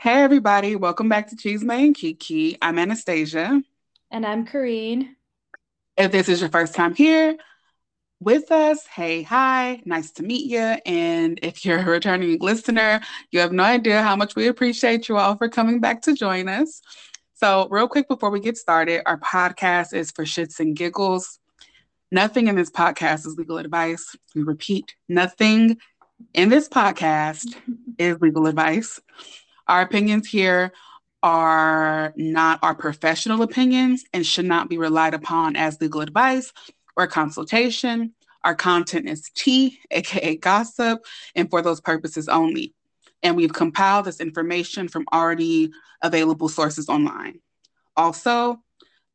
Hey, everybody. Welcome back to Chisme and Kiki. I'm Anastasia. And I'm Kareen. If this is your first time here with us, hey, hi, nice to meet you. And if you're a returning listener, you have no idea how much we appreciate you all for coming back to join us. So, real quick before we get started, our podcast is for shits and giggles. Nothing in this podcast is legal advice. We repeat, nothing in this podcast is legal advice. Our opinions here are not our professional opinions and should not be relied upon as legal advice or consultation. Our content is tea, aka gossip, and for those purposes only. And we've compiled this information from already available sources online. Also,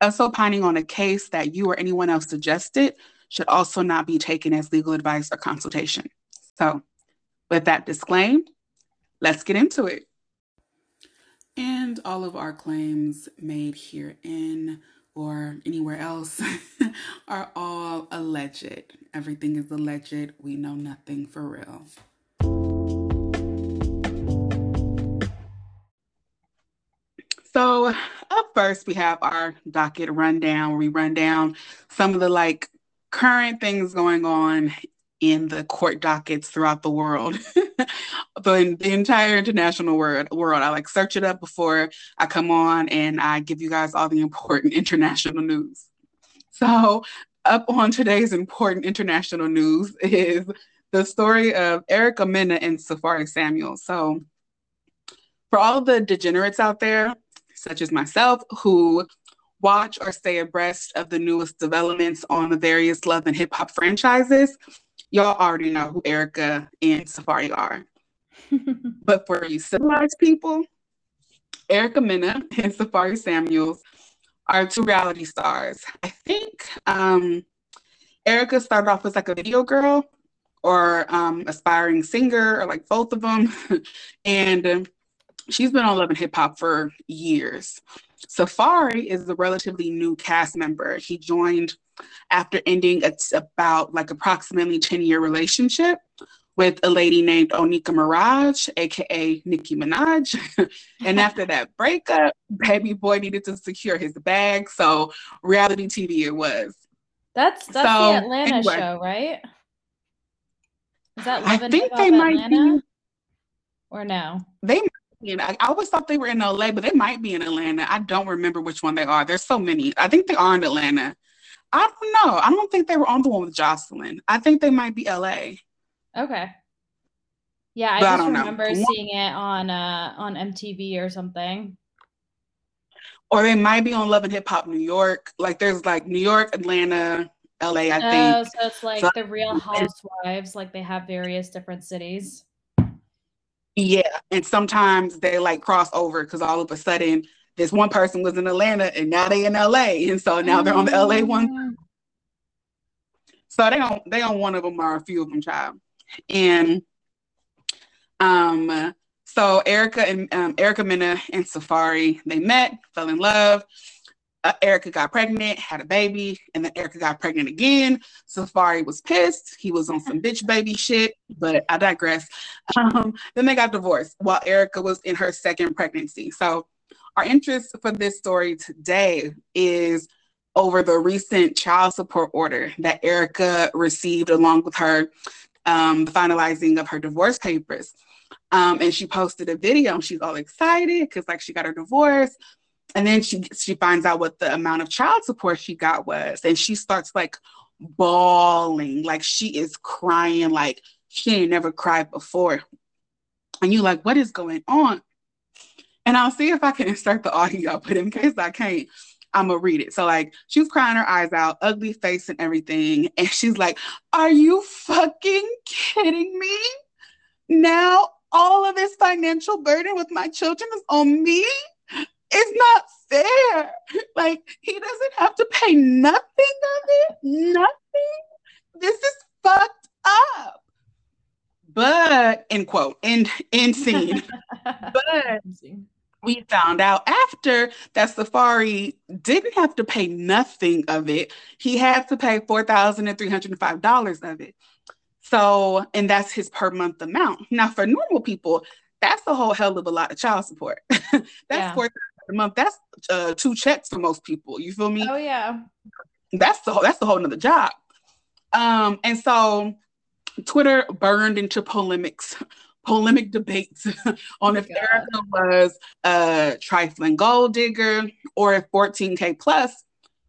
us opining on a case that you or anyone else suggested should also not be taken as legal advice or consultation. So, with that disclaimed, let's get into it. And all of our claims made herein or anywhere else are all alleged. Everything is alleged. We know nothing for real. So, up first, we have our docket rundown where we run down some of the like current things going on in the court dockets throughout the world, the, the entire international world, world. I like search it up before I come on and I give you guys all the important international news. So, up on today's important international news is the story of Erica Mena and Safaree Samuel. So, for all the degenerates out there, such as myself, who watch or stay abreast of the newest developments on the various love and hip hop franchises, y'all already know who Erica and Safaree are. but for you civilized people, Erica Mena and Safaree Samuels are two reality stars. I think um, Erica started off as like a video girl or um, aspiring singer or like both of them. and um, she's been on Love and Hip Hop for years. Safaree is a relatively new cast member. He joined after ending it's about like approximately 10 year relationship with a lady named Onika Maraj, aka Nicki Minaj. and after that breakup, baby boy needed to secure his bag. So reality TV it was. That's that's so, the Atlanta anyway, show, right? Is that Love I think they might Atlanta? be or no? They I, I always thought they were in LA, but they might be in Atlanta. I don't remember which one they are. There's so many. I think they are in Atlanta. I don't know. I don't think they were on the one with Jocelyn. I think they might be LA. Okay. Yeah, I but just I remember know. seeing it on uh on MTV or something. Or they might be on Love and Hip Hop New York. Like there's like New York, Atlanta, LA, I oh, think. So it's like so, the Real Housewives, like they have various different cities. Yeah, and sometimes they like cross over because all of a sudden this one person was in Atlanta and now they in LA, and so now they're on the LA one. Mm. So they on they on one of them or a few of them, child, and um. So Erica and um, Erica Mena and Safaree, they met, fell in love uh, Erica got pregnant, had a baby, and then Erica got pregnant again. Safaree was pissed. He was on some bitch baby shit, but I digress. Um, then they got divorced while Erica was in her second pregnancy. So, our interest for this story today is over the recent child support order that Erica received along with her um, finalizing of her divorce papers. Um, and she posted a video and she's all excited because like she got her divorce. And then she she finds out what the amount of child support she got was. And she starts like bawling. Like she is crying. Like she ain't never cried before. And you like what is going on and i'll see if i can insert the audio but in case i can't i'm gonna read it so like she was crying her eyes out ugly face and everything and she's like are you fucking kidding me now all of this financial burden with my children is on me it's not fair. Like he doesn't have to pay nothing of it. Nothing. This is fucked up. But end quote, end end scene. but we found out after that Safaree didn't have to pay nothing of it. He had to pay four thousand and three hundred and five dollars of it. So, and that's his per month amount. Now, for normal people, that's a whole hell of a lot of child support. that's yeah. four a month. That's uh, two checks for most people. You feel me? Oh yeah. That's the whole, that's the whole nother job. Um, and so Twitter burned into polemics, polemic debates on oh if God. Erica was a trifling gold digger or if 14K plus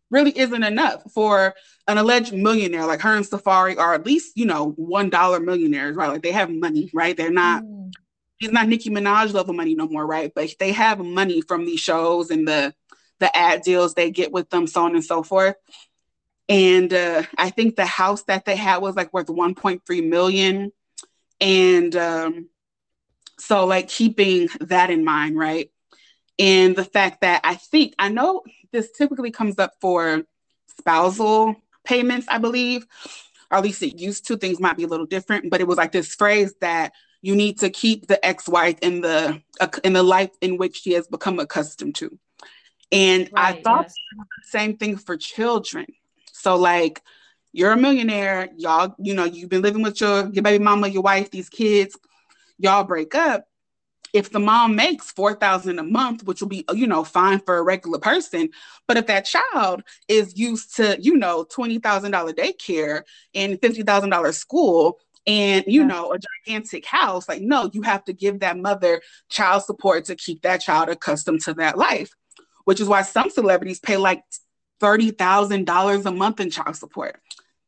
really isn't enough for an alleged millionaire like her and Safaree are at least, you know, one dollar millionaires, right? Like they have money, right? They're not mm. he's not Nicki Minaj level money no more, right? But they have money from these shows and the the ad deals they get with them, so on and so forth. And uh, I think the house that they had was like worth 1.3 million. And um, so like keeping that in mind, right? And the fact that I think I know this typically comes up for spousal payments, I believe, or at least it used to. Things might be a little different, but it was like this phrase that you need to keep the ex-wife in the uh, in the life in which she has become accustomed to. And right, I thought yes. the same thing for children. So like you're a millionaire, y'all, you know, you've been living with your your baby mama, your wife, these kids, y'all break up. If the mom makes 4000 a month which will be you know fine for a regular person but if that child is used to you know $20000 daycare and $50000 school and you know a gigantic house like no you have to give that mother child support to keep that child accustomed to that life which is why some celebrities pay like $30000 a month in child support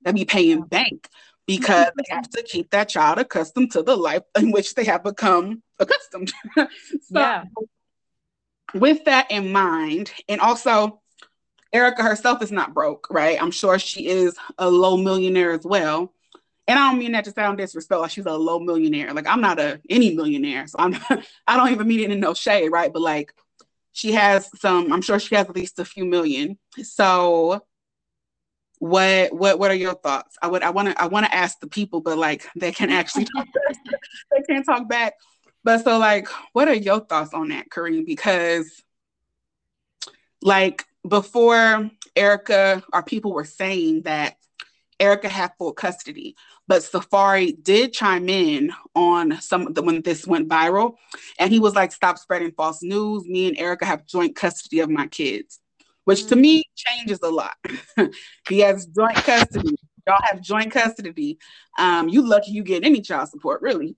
they be paying bank because they have to keep that child accustomed to the life in which they have become accustomed. so, yeah. with that in mind, and also Erica herself is not broke, right? I'm sure she is a low millionaire as well. And I don't mean that to sound disrespectful. Like she's a low millionaire. Like I'm not a any millionaire, so I'm. I don't even mean it in no shade, right? But like, she has some. I'm sure she has at least a few million. So what what what are your thoughts? I would i want to i want to ask the people but like they can actually talk they can't talk back. But so like what are your thoughts on that kareem? Because like before Erica or people were saying that Erica had full custody but Safaree did chime in on some of the when this went viral and he was like stop spreading false news. Me and Erica have joint custody of my kids which to me changes a lot. he has joint custody. Y'all have joint custody. Um, you lucky you get any child support, really.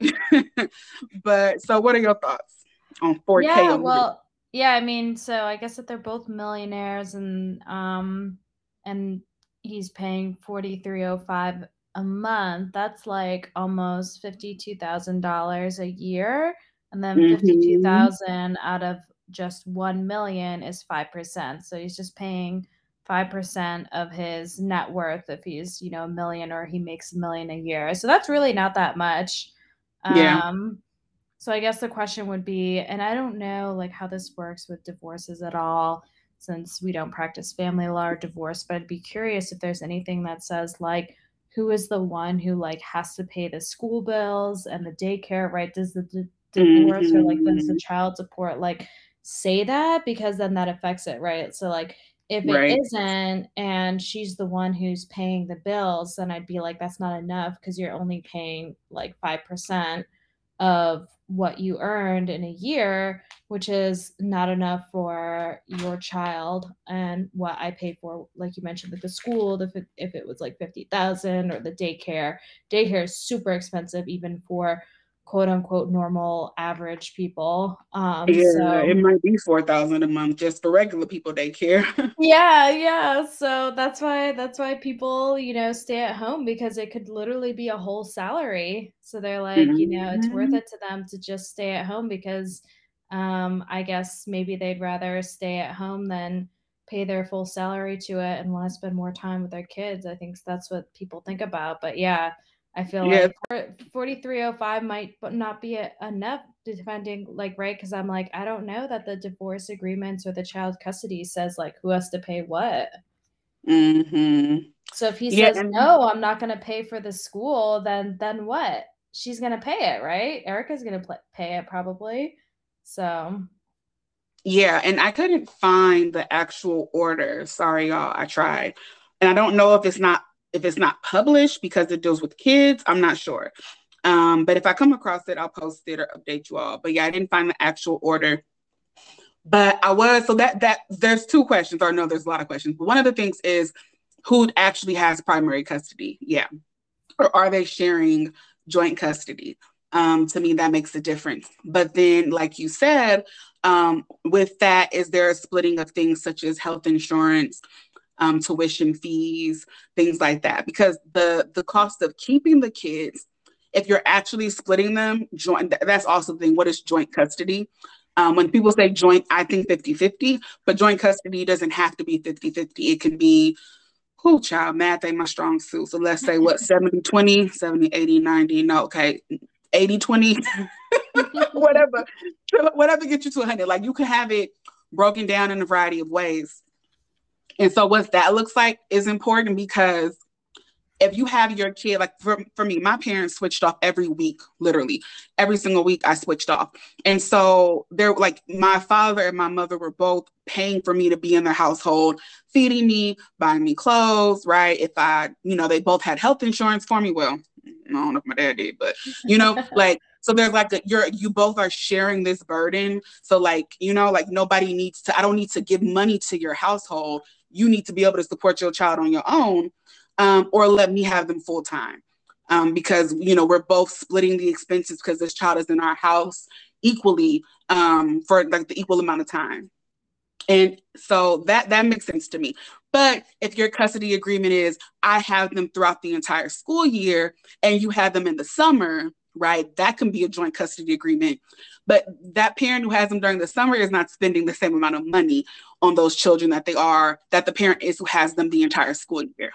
but so, what are your thoughts on 4K? Yeah, well, yeah, I mean, so I guess that they're both millionaires, and um, and he's paying forty three oh five a month. That's like almost fifty two thousand dollars a year, and then mm-hmm. fifty two thousand out of just 1 million is 5%. So he's just paying 5% of his net worth if he's, you know, a million or he makes a million a year. So that's really not that much. Yeah. Um, so I guess the question would be, and I don't know like how this works with divorces at all, since we don't practice family law or divorce, but I'd be curious if there's anything that says like who is the one who like has to pay the school bills and the daycare, right? Does the d- divorce mm-hmm. or like does the mm-hmm. child support like say that because then that affects it, right? So like if it right. not and she's the one who's paying the bills, then I'd be like, that's not enough because you're only paying like 5% of what you earned in a year, which is not enough for your child and what I pay for, like you mentioned, with the school, if it, if it was like 50,000 or the daycare, daycare is super expensive even for quote unquote normal average people. Um, yeah, so, it might be four thousand a month just for regular people daycare. yeah, yeah. So that's why that's why people you know stay at home because it could literally be a whole salary. So they're like, mm-hmm. you know, it's worth mm-hmm. it to them to just stay at home because um, I guess maybe they'd rather stay at home than pay their full salary to it and want to spend more time with their kids. I think that's what people think about. But yeah, I feel yeah. like 4305 might not be enough depending like right because I'm like I don't know that the divorce agreements or the child custody says like who has to pay what. Mm-hmm. So if he yeah. says no, I'm not going to pay for the school, then then what? She's going to pay it, right? Erica's going to pay it probably. So yeah, and I couldn't find the actual order. Sorry, y'all. I tried, and I don't know if it's not if it's not published because it deals with kids, I'm not sure. Um, but if I come across it, I'll post it or update you all. But yeah, I didn't find the actual order. But I was so that that there's two questions, or no, there's a lot of questions. But one of the things is who actually has primary custody? Yeah. Or are they sharing joint custody? Um, to me, that makes a difference. But then, like you said, um, with that, is there a splitting of things such as health insurance, um, tuition fees, things like that? Because the the cost of keeping the kids, if you're actually splitting them, joint that's also the thing. What is joint custody? Um, when people say joint, I think 50 50, but joint custody doesn't have to be 50 50. It can be, who child, math ain't my strong suit. So let's say what, 70 20, 70 80 90. No, okay, 80 20, whatever, whatever gets you to 100. Like you can have it broken down in a variety of ways. And so, what that looks like is important because if you have your kid, like for, for me, my parents switched off every week, literally every single week I switched off. And so they're like my father and my mother were both paying for me to be in their household, feeding me, buying me clothes, right? If I, you know, they both had health insurance for me. Well, I don't know if my dad did, but you know, like so there's like a, you're you both are sharing this burden. So like, you know, like nobody needs to, I don't need to give money to your household. You need to be able to support your child on your own um, or let me have them full time. Um, because you know we're both splitting the expenses because this child is in our house equally um, for like the equal amount of time and so that that makes sense to me but if your custody agreement is i have them throughout the entire school year and you have them in the summer right that can be a joint custody agreement but that parent who has them during the summer is not spending the same amount of money on those children that they are that the parent is who has them the entire school year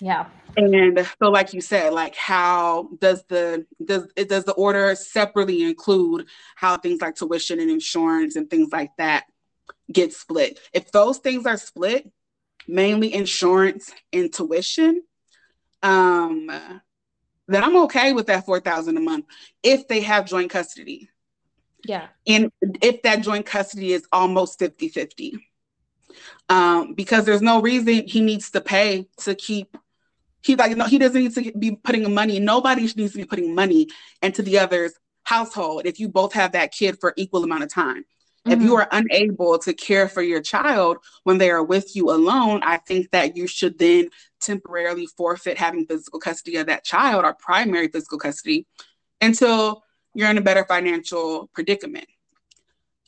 yeah. And so, like you said, like how does the does it does the order separately include how things like tuition and insurance and things like that get split? If those things are split, mainly insurance and tuition, um, then I'm okay with that four thousand a month if they have joint custody. Yeah. And if that joint custody is almost 50 50 um, because there's no reason he needs to pay to keep. He's like, no, he doesn't need to be putting money. Nobody needs to be putting money into the other's household if you both have that kid for equal amount of time. Mm-hmm. If you mm-hmm. are unable to care for your child when they are with you alone, I think that you should then temporarily forfeit having physical custody of that child or primary physical custody until you're in a better financial predicament.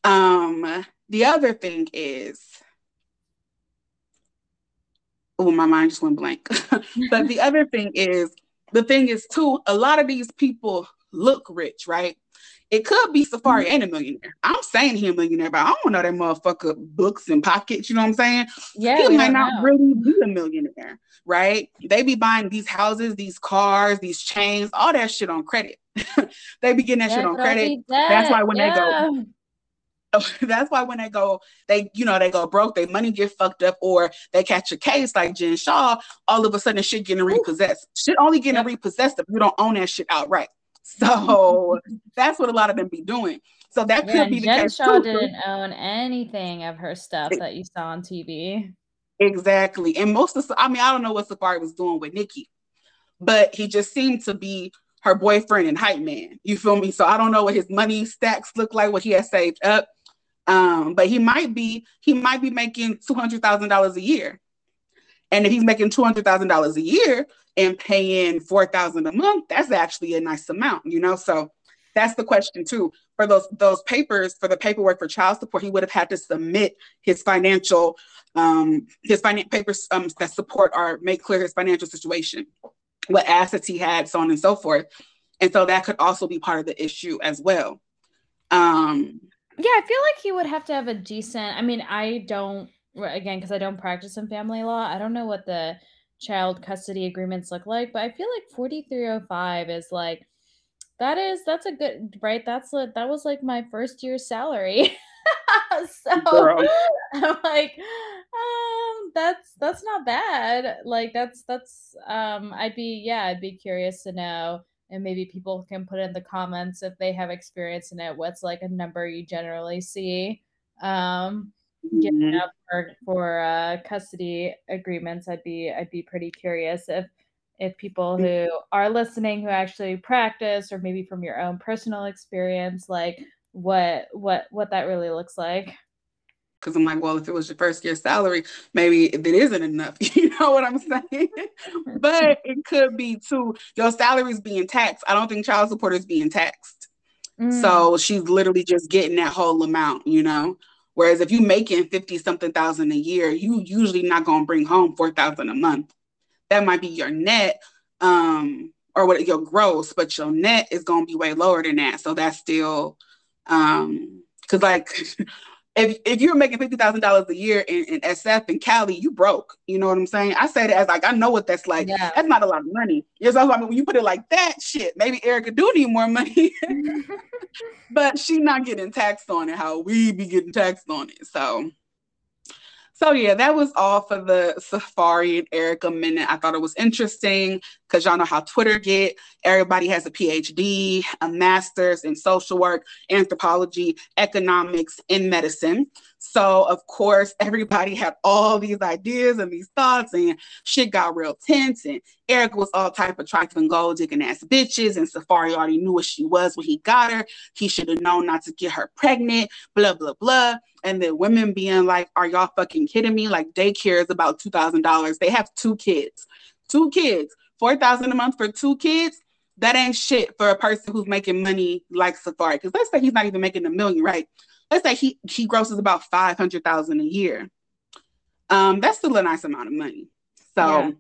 Um, the other thing is oh, my mind just went blank. but the other thing is, the thing is too, a lot of these people look rich, right? It could be Safaree mm-hmm. and a millionaire. I'm saying he a millionaire, but I don't know that motherfucker books and pockets. You know what I'm saying? Yeah, he might not know. really be a millionaire, right? They be buying these houses, these cars, these chains, all that shit on credit. they be getting that yeah, shit on credit. That's why when yeah. they go, that's why when they go, they, you know, they go broke, their money get fucked up, or they catch a case like Jen Shah all of a sudden shit getting repossessed. Shit only getting yep. repossessed if you don't own that shit outright. So that's what a lot of them be doing. So that yeah, could be the Jen case. Shah too. didn't own anything of her stuff that you saw on TV. Exactly. And most of I mean, I don't know what Safaree was doing with Nicki, but he just seemed to be her boyfriend and hype man. You feel me? So I don't know what his money stacks look like, what he has saved up. Um, but he might be he might be making two hundred thousand dollars a year, and if he's making two hundred thousand dollars a year and paying four thousand a month, that's actually a nice amount, you know. So that's the question too. For those those papers for the paperwork for child support, he would have had to submit his financial um, his finance papers um, that support or make clear his financial situation, what assets he had, so on and so forth. And so that could also be part of the issue as well. Um, yeah, I feel like he would have to have a decent. I mean, I don't again because I don't practice in family law. I don't know what the child custody agreements look like, but I feel like 4305 is like that is that's a good right that's a, that was like my first year's salary so Girl. i'm like um that's that's not bad like that's that's um i'd be yeah i'd be curious to know and maybe people can put in the comments if they have experience in it what's like a number you generally see um getting up for, for uh, custody agreements i'd be i'd be pretty curious if if people who are listening who actually practice or maybe from your own personal experience like what what what that really looks like because I'm like, well, if it was your first year salary, maybe it isn't enough. You know what I'm saying? but it could be too. Your salary's being taxed. I don't think child support is being taxed. Mm. So she's literally just getting that whole amount, you know. Whereas if you're making 50 something thousand a year, you usually not gonna bring home four thousand a month. That might be your net, um, or what your gross, but your net is gonna be way lower than that. So that's still um because like if if you're making fifty thousand dollars a year in, in, SF and Cali, you broke. You know what I'm saying? I say it as like I know what that's like. Yeah. That's not a lot of money. Yes, I mean when you put it like that, shit, maybe Erica do need more money, but she not getting taxed on it how we be getting taxed on it. So so yeah, that was all for the Safaree and Erica minute. I thought it was interesting because y'all know how Twitter get. Everybody has a PhD, a master's in social work, anthropology, economics, and medicine. So of course, everybody had all these ideas and these thoughts, and shit got real tense. And Eric was all type of trifling gold digging ass bitches, and Safaree already knew what she was when he got her. He should have known not to get her pregnant. Blah blah blah and the women being like, "Are y'all fucking kidding me? Like daycare is about two thousand dollars. They have two kids, two kids, four thousand a month for two kids. That ain't shit for a person who's making money like Safaree. Because let's say he's not even making a million, right? Let's say he he grosses about five hundred thousand a year. Um, that's still a nice amount of money. So. Yeah.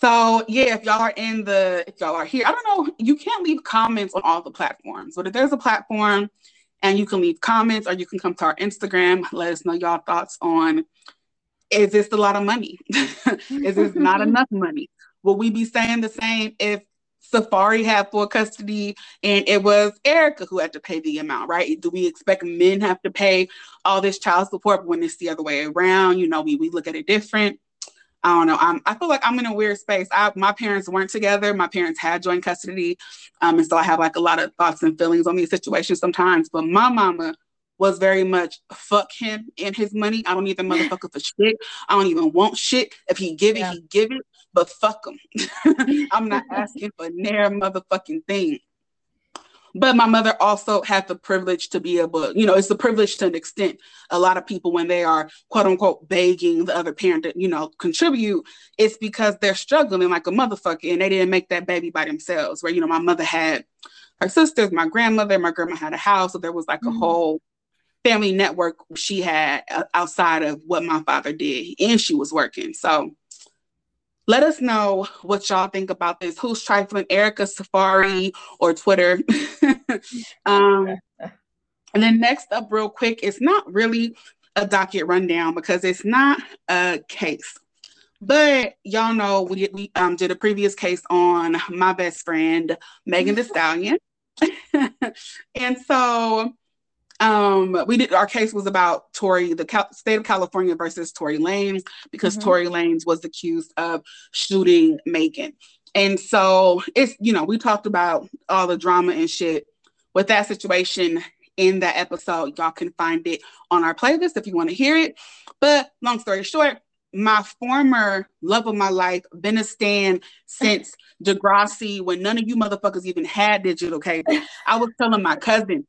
So yeah, if y'all are in the, if y'all are here, I don't know, you can't leave comments on all the platforms, but if there's a platform and you can leave comments or you can come to our Instagram. Let us know y'all thoughts on is this a lot of money? is this not enough money? Will we be saying the same if Safaree had full custody and it was Erica who had to pay the amount, right? Do we expect men have to pay all this child support when it's the other way around? You know, we, we look at it different. I don't know. I'm, I feel like I'm in a weird space. I, my parents weren't together. My parents had joint custody. Um, and so I have like a lot of thoughts and feelings on these situations sometimes. But my mama was very much fuck him and his money. I don't need the motherfucker for shit. I don't even want shit. If he give it, yeah. he give it. But fuck them. I'm not asking for near motherfucking thing. But my mother also had the privilege to be able, you know, it's a privilege to an extent. A lot of people, when they are quote unquote begging the other parent to, you know, contribute, it's because they're struggling like a motherfucker and they didn't make that baby by themselves. Where, you know, my mother had her sisters, my grandmother, my grandma had a house. So there was like mm-hmm. a whole family network she had uh, outside of what my father did. And she was working. So, let us know what y'all think about this. Who's trifling, Erica Safaree or Twitter? um, and then next up, real quick, it's not really a docket rundown because it's not a case. But y'all know we, we um, did a previous case on my best friend, Megan Thee Stallion. and so um we did our case was about Tory the Cal- state of California versus Tory Lanez because mm-hmm. Tory Lanez was accused of shooting Megan. And so it's you know we talked about all the drama and shit with that situation in that episode. Y'all can find it on our playlist if you want to hear it. But long story short, my former love of my life, been a stand since Degrassi when none of you motherfuckers even had digital cable. I was telling my cousin,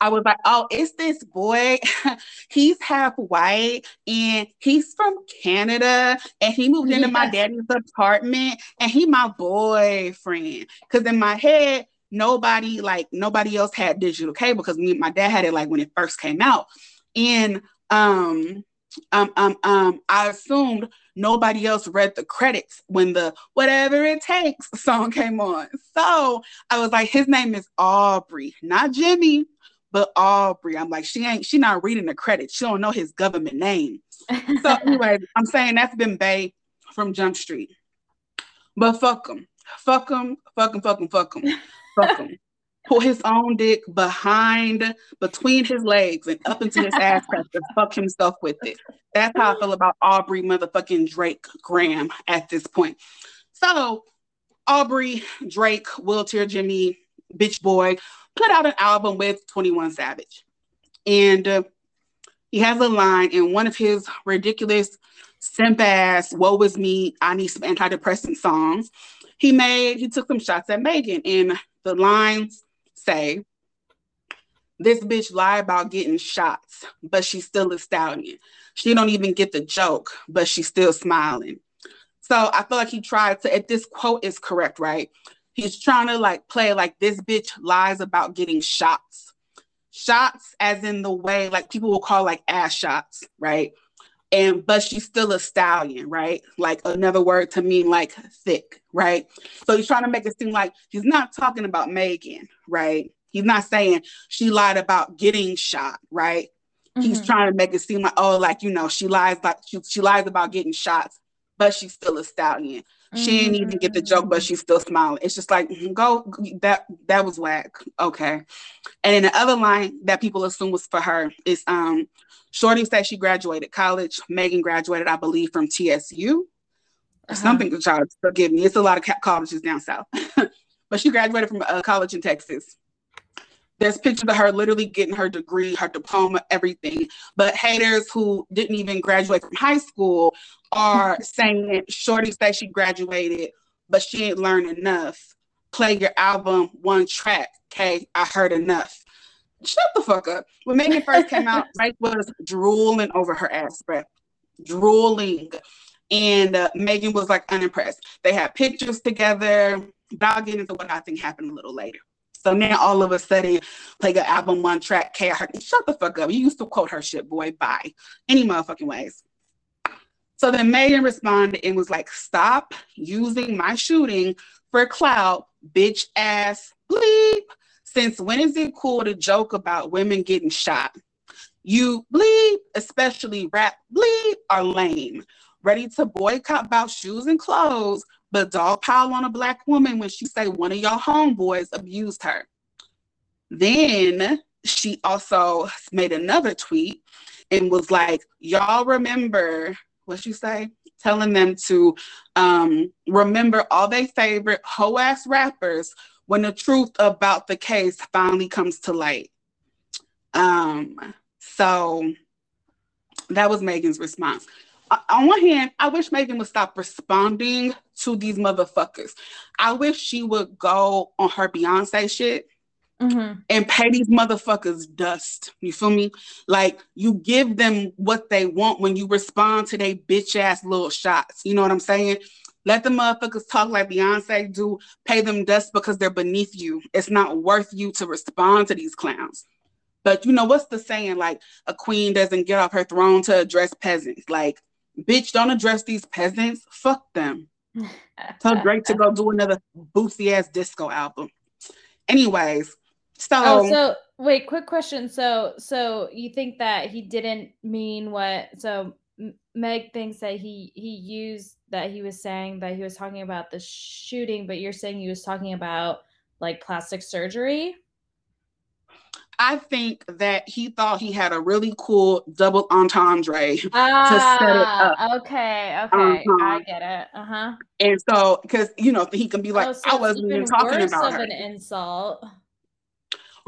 I was like, oh, it's this boy. he's half white and he's from Canada and he moved into my daddy's apartment and he my boyfriend. Cause in my head, nobody like nobody else had digital cable because me my dad had it like when it first came out. And um um um um I assumed nobody else read the credits when the whatever it takes song came on. So I was like, his name is Aubrey, not Jimmy but Aubrey. I'm like, she ain't, she not reading the credits. She don't know his government name. So anyway, I'm saying that's been Bay from Jump Street. But fuck him. Fuck him, fuck him, fuck him, fuck him, fuck him. Pull his own dick behind, between his legs and up into his ass crack and fuck himself with it. That's how I feel about Aubrey motherfucking Drake Graham at this point. So Aubrey, Drake, Wheelchair Jimmy, Bitch Boy, put out an album with 21 Savage. And uh, he has a line in one of his ridiculous simp ass, woe is me, I need some antidepressant songs. He made, he took some shots at Megan, and the lines say, this bitch lie about getting shots, but she's still a stallion. She don't even get the joke, but she's still smiling. So I feel like he tried to, if this quote is correct, right? He's trying to like play like this bitch lies about getting shots. Shots as in the way like people will call like ass shots, right? And but she's still a stallion, right? Like another word to mean like thick, right? So he's trying to make it seem like he's not talking about Megan, right? He's not saying she lied about getting shot, right? Mm-hmm. He's trying to make it seem like, oh, like you know, she lies like she, she lies about getting shots, but she's still a stallion. Mm-hmm. She didn't even get the joke, but she's still smiling. It's just like mm-hmm, go that that was whack. Okay. And then the other line that people assume was for her is um Shorty said she graduated college. Megan graduated, I believe, from TSU. Uh-huh. Something, child, forgive me. It's a lot of colleges down south. but she graduated from a college in Texas. There's pictures of her literally getting her degree, her diploma, everything. But haters who didn't even graduate from high school are saying that Shorty said she graduated, but she ain't learned enough. Play your album one track. Okay, I heard enough. Shut the fuck up. When Megan first came out, Mike was drooling over her ass breath, drooling. And uh, Megan was like unimpressed. They had pictures together. But I'll get into what I think happened a little later. So now all of a sudden, play an album one track, K. Shut the fuck up. You used to quote her shit, boy. Bye. Any motherfucking ways. So then Megan responded and was like, stop using my shooting for clout, bitch ass bleep. Since when is it cool to joke about women getting shot? You bleep, especially rap bleep, are lame. Ready to boycott about shoes and clothes, but dog pile on a black woman when she say one of your homeboys abused her. Then she also made another tweet and was like, y'all remember what she say? Telling them to um, remember all their favorite hoe ass rappers when the truth about the case finally comes to light. Um, so that was Megan's response on one hand, I wish Megan would stop responding to these motherfuckers. I wish she would go on her Beyonce shit mm-hmm. and pay these motherfuckers dust. You feel me? Like you give them what they want when you respond to their bitch ass little shots. You know what I'm saying? Let the motherfuckers talk like Beyonce do. Pay them dust because they're beneath you. It's not worth you to respond to these clowns. But you know what's the saying? Like a queen doesn't get off her throne to address peasants. Like Bitch, don't address these peasants. Fuck them. Tell Drake to go do another boosty ass disco album. Anyways, so oh, so wait, quick question. So so you think that he didn't mean what? So Meg thinks that he he used that he was saying that he was talking about the shooting, but you're saying he was talking about like plastic surgery. I think that he thought he had a really cool double entendre ah, to set it up. Ah, okay, okay, uh-huh. I get it. Uh huh. And so, because you know, he can be like, oh, so I wasn't even talking about of her. an insult.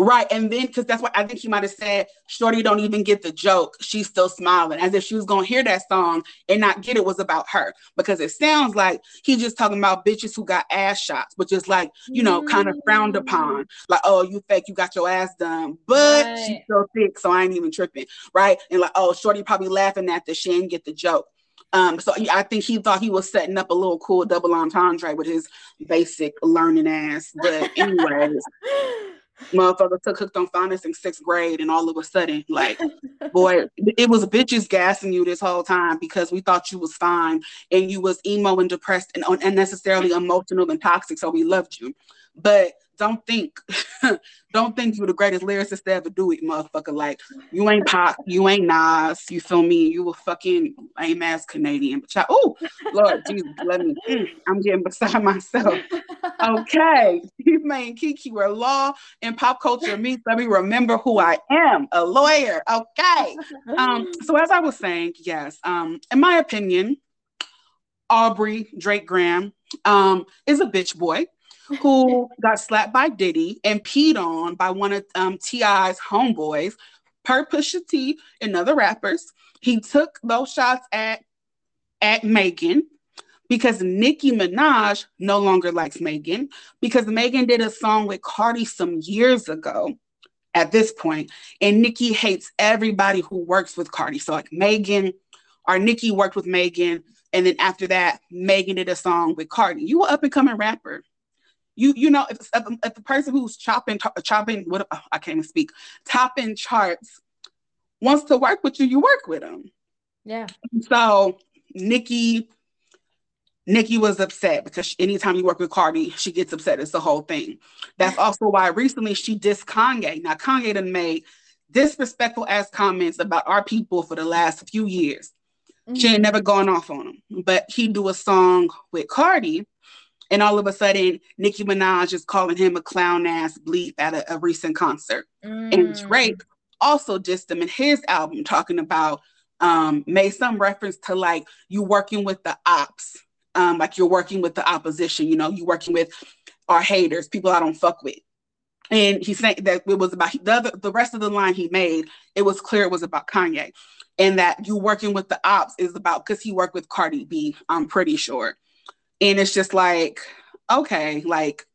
Right. And then, because that's what I think he might have said, Shorty don't even get the joke. She's still smiling as if she was going to hear that song and not get it was about her. Because it sounds like he's just talking about bitches who got ass shots, which is like, you know, mm. kind of frowned upon. Like, oh, you fake, you got your ass done. But right. she's so thick, so I ain't even tripping. Right. And like, oh, Shorty probably laughing at the she ain't get the joke. Um, so I think he thought he was setting up a little cool double entendre with his basic learning ass. But anyways, motherfucker took hooked on phonics in sixth grade and all of a sudden like boy it was bitches gassing you this whole time because we thought you was fine and you was emo and depressed and unnecessarily emotional and toxic so we loved you but don't think, don't think you're the greatest lyricist to ever do it, motherfucker. Like you ain't pop, you ain't Nas, you feel me? You a fucking lame ass Canadian. But oh Lord Jesus, let me. Mm, I'm getting beside myself. Okay, you main Kiki where law and pop culture meets. Let me remember who I am, a lawyer. Okay. Um. So as I was saying, yes. Um. In my opinion, Aubrey Drake Graham um is a bitch boy who got slapped by Diddy and peed on by one of um, T.I.'s homeboys, per Pusha T and other rappers. He took those shots at at Megan because Nicki Minaj no longer likes Megan because Megan did a song with Cardi some years ago at this point, and Nicki hates everybody who works with Cardi. So like Megan or Nicki worked with Megan, and then after that, Megan did a song with Cardi. You an up and coming rapper. You you know if, if, the person who's chopping chopping what oh, I can't even speak topping charts wants to work with you, you work with them. Yeah. So Nicki Nicki was upset because anytime you work with Cardi, she gets upset. It's the whole thing. That's also why recently she dissed Kanye. Now Kanye done made disrespectful ass comments about our people for the last few years. Mm-hmm. She ain't never gone off on him, but he do a song with Cardi, and all of a sudden Nicki Minaj is calling him a clown ass bleep at a, a recent concert, mm. and Drake also dissed him in his album, talking about um, made some reference to like you working with the ops um, like you're working with the opposition, you know, you're working with our haters, people I don't fuck with. And he's saying that it was about the other, the rest of the line he made, it was clear it was about Kanye. And that you working with the ops is about because he worked with Cardi B, I'm pretty sure. And it's just like, okay, like,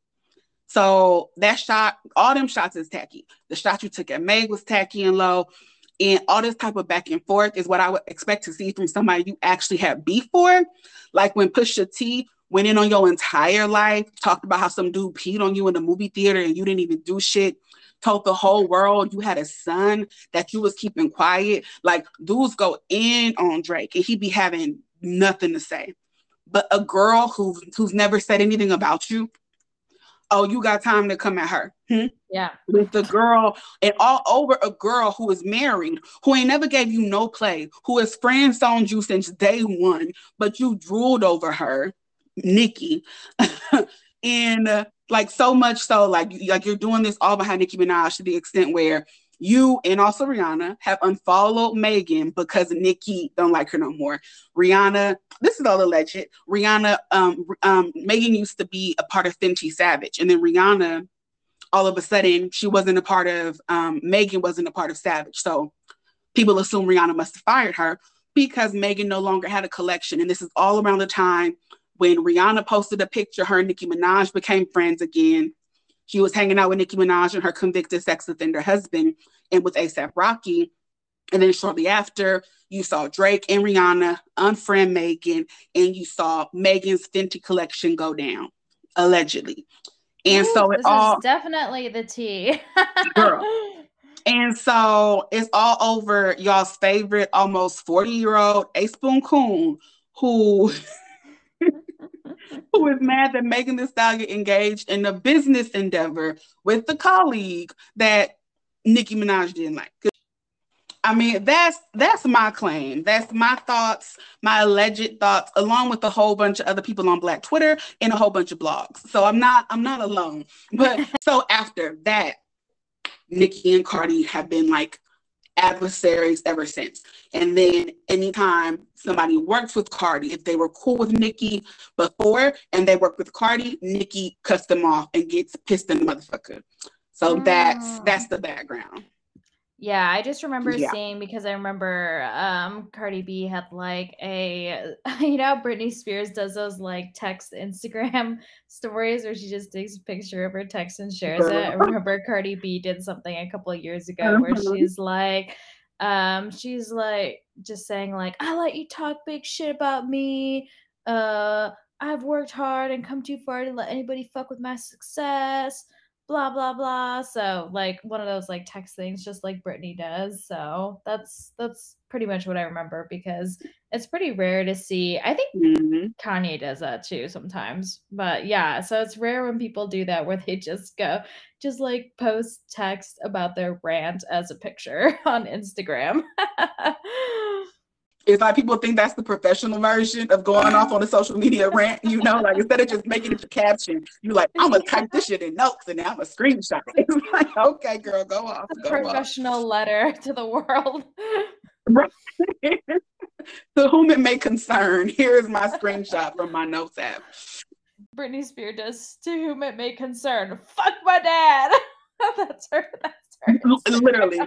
so that shot, all them shots is tacky. The shot you took at Meg was tacky and low. And all this type of back and forth is what I would expect to see from somebody you actually have beef for. Like when Pusha T went in on your entire life, talked about how some dude peed on you in the movie theater and you didn't even do shit, told the whole world you had a son that you was keeping quiet. Like dudes go in on Drake and he be having nothing to say. But a girl who who's never said anything about you oh, you got time to come at her. Hmm? Yeah. With the girl and all over a girl who is married, who ain't never gave you no play, who has friend zoned you since day one, but you drooled over her, Nikki. and uh, like so much so, like, like you're doing this all behind Nicki Minaj to the extent where you and also Rihanna have unfollowed Megan because Nicki don't like her no more. Rihanna, this is all alleged. Rihanna, um, um, Megan used to be a part of Fenty Savage, and then Rihanna, all of a sudden, she wasn't a part of. Um, Megan wasn't a part of Savage, so people assume Rihanna must have fired her because Megan no longer had a collection, and this is all around the time when Rihanna posted a picture. Her and Nicki Minaj became friends again. She was hanging out with Nicki Minaj and her convicted sex offender husband and with ASAP Rocky. And then shortly after, you saw Drake and Rihanna unfriend Megan, and you saw Megan's Fenty collection go down, allegedly. And Ooh, so it all definitely the tea. girl. And so it's all over y'all's favorite almost 40 year old A Spoon Coon who who is mad that Megan Thee Stallion engaged in a business endeavor with the colleague that Nicki Minaj didn't like. I mean, that's that's my claim. That's my thoughts, my alleged thoughts, along with a whole bunch of other people on Black Twitter and a whole bunch of blogs. So I'm not I'm not alone. But so after that, Nicki and Cardi have been like adversaries ever since. And then anytime somebody works with Cardi, if they were cool with Nicki before and they work with Cardi, Nicki cuts them off and gets pissed in the motherfucker. So mm. that's that's the background. Yeah, I just remember yeah. seeing because I remember um Cardi B had like a you know Britney Spears does those like text Instagram stories where she just takes a picture of her text and shares it. I remember Cardi B did something a couple of years ago where uh-huh. she's like um she's like just saying like I let you talk big shit about me. Uh I've worked hard and come too far to let anybody fuck with my success blah blah blah. So like one of those like text things just like Britney does. So that's that's pretty much what I remember because it's pretty rare to see I think mm-hmm. Kanye does that too sometimes but yeah so it's rare when people do that where they just go just like post text about their rant as a picture on Instagram it's like people think that's the professional version of going off on a social media rant, you know, like instead of just making it a caption, you're like, I'm gonna type this shit in notes and now I'm a screenshot. It's like, okay, girl, go off. Go professional off. letter to the world. Right. to whom it may concern, here is my screenshot from my notes app. Britney Spears does to whom it may concern. Fuck my dad. that's her. That's her. Literally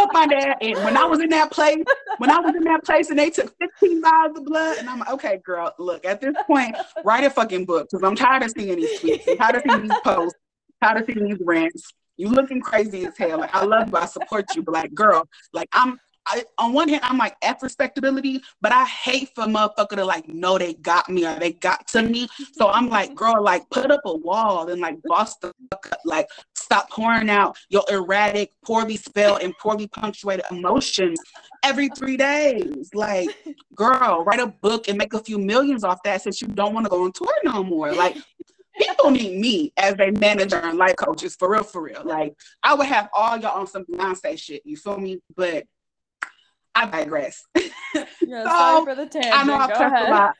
fuck my dad. And when I was in that place, when I was in that place and they took 15 vials of blood, and I'm like, okay, girl, look, at this point, write a fucking book because I'm tired of seeing these tweets, I'm tired of seeing these posts, tired of seeing these rants. You looking crazy as hell. Like I love you, I support you, but like, girl, like I'm I, on one hand, I'm like F respectability, but I hate for motherfucker to like know they got me or they got to me. So I'm like, mm-hmm. girl, like put up a wall and like boss the fuck up. Like stop pouring out your erratic, poorly spelled, and poorly punctuated emotions every three days. Like, girl, write a book and make a few millions off that since you don't want to go on tour no more. Like people need me as a manager and life coaches for real, for real. Like I would have all y'all on some Beyonce shit. You feel me? But I digress. Yeah, so, sorry for the tangent. I know I cursed a lot.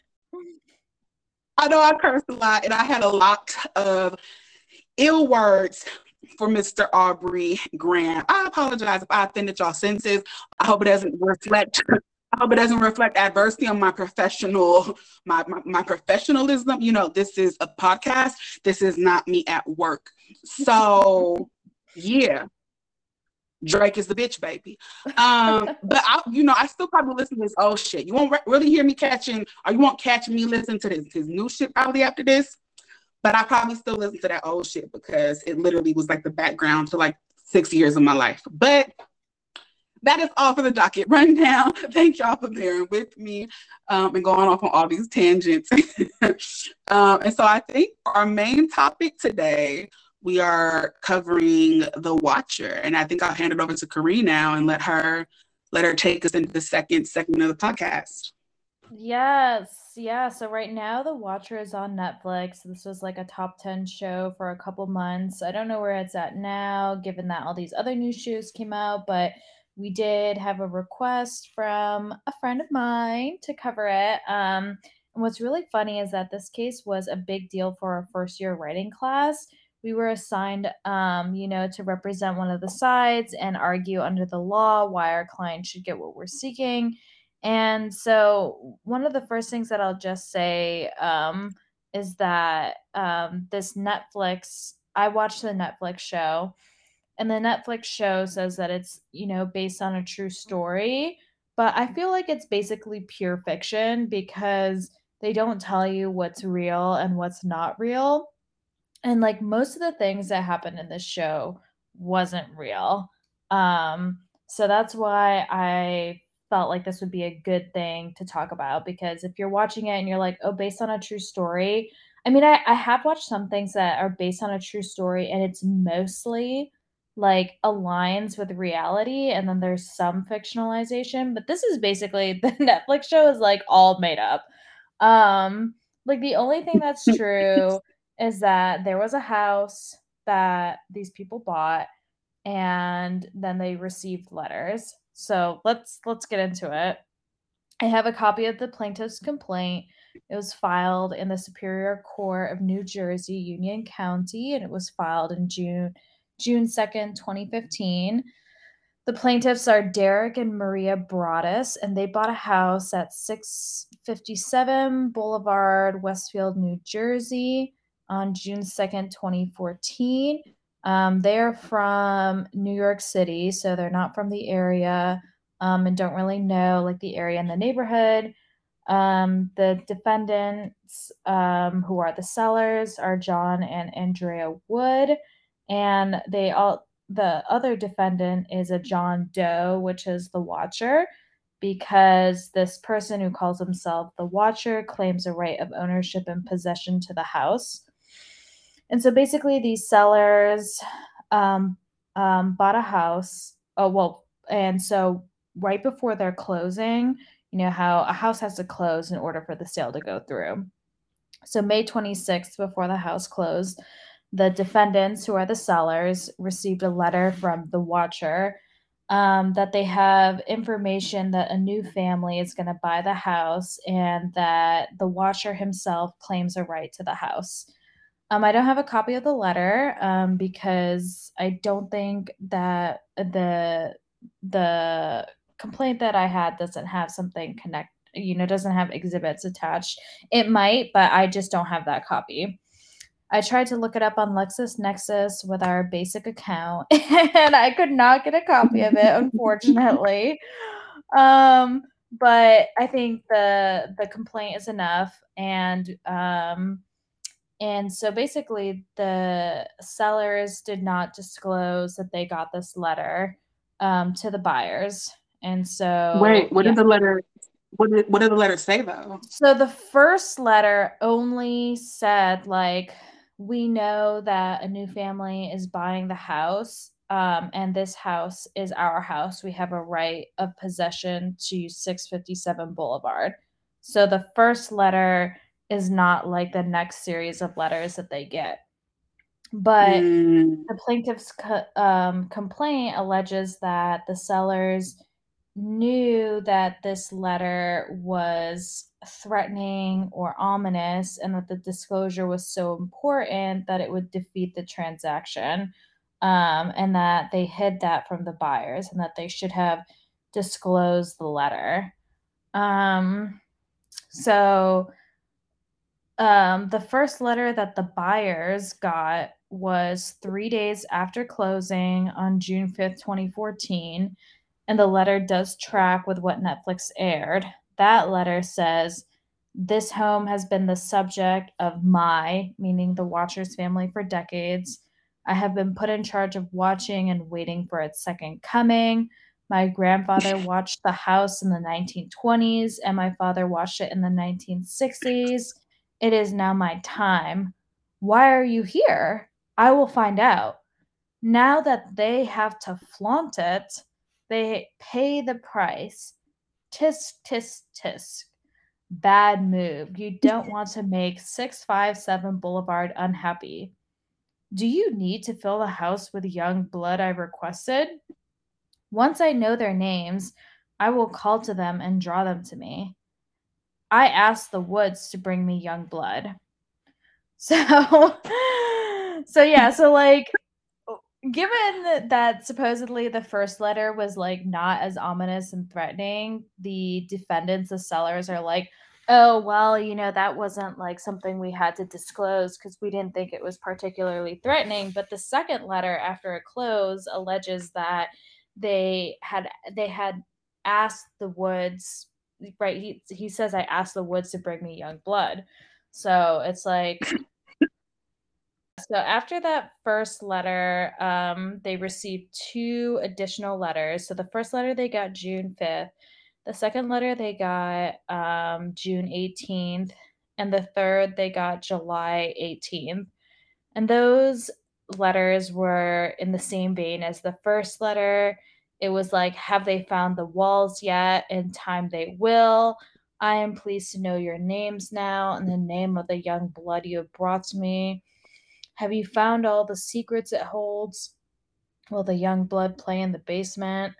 I know I cursed a lot, and I had a lot of ill words for Mr. Aubrey Graham. I apologize if I offended y'all senses. I hope it doesn't reflect. I hope it doesn't reflect adversity on my professional, my, my, my professionalism. You know, this is a podcast. This is not me at work. So, yeah, Drake is the bitch, baby. Um, but I, you know, I still probably listen to this old shit. You won't re- really hear me catching, or you won't catch me listen to this his new shit probably after this. But I probably still listen to that old shit because it literally was like the background to like six years of my life. But that is all for the docket rundown. Thank y'all for bearing with me um, and going off on all these tangents. um, and so I think our main topic today we are covering The Watcher. And I think I'll hand it over to Kareen now and let her let her take us into the second segment of the podcast. Yes. Yeah. So right now The Watcher is on Netflix. This was like a top 10 show for a couple months. I don't know where it's at now, given that all these other new shows came out, but we did have a request from a friend of mine to cover it. Um, and what's really funny is that this case was a big deal for our first year writing class we were assigned, um, you know, to represent one of the sides and argue under the law why our client should get what we're seeking. And so, one of the first things that I'll just say um, is that um, this Netflix, I watched the Netflix show, and the Netflix show says that it's, you know, based on a true story. But I feel like it's basically pure fiction because they don't tell you what's real and what's not real and like most of the things that happened in this show wasn't real. Um so that's why i felt like this would be a good thing to talk about because if you're watching it and you're like oh based on a true story i mean i, I have watched some things that are based on a true story and it's mostly like aligns with reality and then there's some fictionalization but this is basically the netflix show is like all made up. Um like the only thing that's true is that there was a house that these people bought and then they received letters. So let's let's get into it. I have a copy of the plaintiff's complaint. It was filed in the Superior Court of New Jersey, Union County, and it was filed in June June 2nd, 2015. The plaintiffs are Derek and Maria Broaddus, and they bought a house at 657 Boulevard, Westfield, New Jersey on June 2nd, 2014. Um, they're from New York City, so they're not from the area um, and don't really know like the area and the neighborhood. Um, the defendants, um, who are the sellers, are John and Andrea Wood, and they all the other defendant is a John Doe, which is the Watcher, because this person who calls himself the Watcher claims a right of ownership and possession to the house. And so basically, these sellers um, um, bought a house. Oh, well, and so right before their closing, you know how a house has to close in order for the sale to go through. So, May 26th, before the house closed, the defendants, who are the sellers, received a letter from the watcher um, that they have information that a new family is going to buy the house and that the watcher himself claims a right to the house. Um, I don't have a copy of the letter um, because I don't think that the the complaint that I had doesn't have something connect. You know, doesn't have exhibits attached. It might, but I just don't have that copy. I tried to look it up on LexisNexis with our basic account, and I could not get a copy of it, unfortunately. um, but I think the the complaint is enough, and um, and so basically, the sellers did not disclose that they got this letter um, to the buyers, and so wait, what yeah. did the letter? What did, what did the letter say though? So the first letter only said like we know that a new family is buying the house um, and this house is our house. We have a right of possession to 657 Boulevard. So the first letter is not like the next series of letters that they get. But mm. the plaintiff's co- um, complaint alleges that the sellers knew that this letter was threatening or ominous and that the disclosure was so important that it would defeat the transaction um, and that they hid that from the buyers and that they should have disclosed the letter. Um, so um, the first letter that the buyers got was three days after closing on June 5th, 2014. And the letter does track with what Netflix aired. That letter says, This home has been the subject of my, meaning the Watchers family, for decades. I have been put in charge of watching and waiting for its second coming. My grandfather watched the house in the 1920s, and my father watched it in the 1960s. It is now my time. Why are you here? I will find out. Now that they have to flaunt it, they pay the price. Tisk, tisk, tisk. Bad move. You don't want to make 657 Boulevard unhappy. Do you need to fill the house with young blood I requested? Once I know their names, I will call to them and draw them to me. I asked the woods to bring me young blood. So so yeah, so like given that supposedly the first letter was like not as ominous and threatening, the defendants, the sellers are like, oh, well, you know, that wasn't like something we had to disclose because we didn't think it was particularly threatening. But the second letter after a close alleges that they had they had asked the woods right he, he says i asked the woods to bring me young blood so it's like so after that first letter um, they received two additional letters so the first letter they got june 5th the second letter they got um, June 18th, and the third they got July 18th. And those letters were in the same vein as the first letter. It was like, Have they found the walls yet? In time they will. I am pleased to know your names now and the name of the young blood you have brought to me. Have you found all the secrets it holds? Will the young blood play in the basement?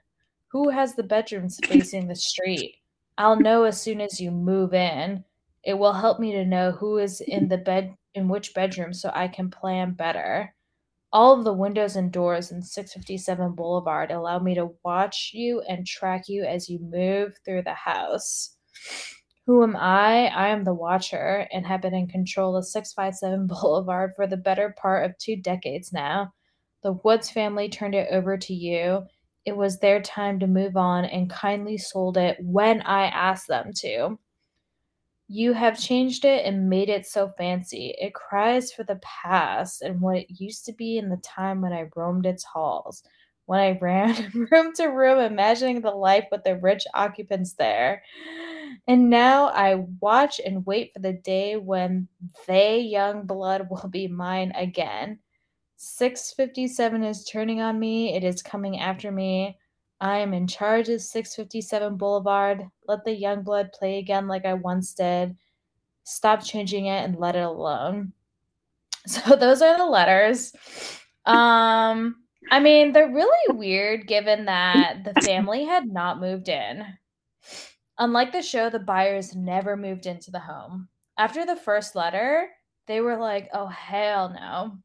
Who has the bedrooms facing the street? I'll know as soon as you move in. It will help me to know who is in the bed in which bedroom so I can plan better. All of the windows and doors in 657 Boulevard allow me to watch you and track you as you move through the house. Who am I? I am the watcher and have been in control of 657 Boulevard for the better part of two decades now. The Woods family turned it over to you, it was their time to move on and kindly sold it when I asked them to. You have changed it and made it so fancy. It cries for the past and what it used to be in the time when I roamed its halls, when I ran room to room, imagining the life with the rich occupants there. And now I watch and wait for the day when they, young blood, will be mine again. 657 is turning on me. It is coming after me. I am in charge of 657 Boulevard. Let the young blood play again like I once did. Stop changing it and let it alone. So those are the letters. Um I mean, they're really weird given that the family had not moved in. Unlike the show, the buyers never moved into the home. After the first letter, they were like, "Oh hell no."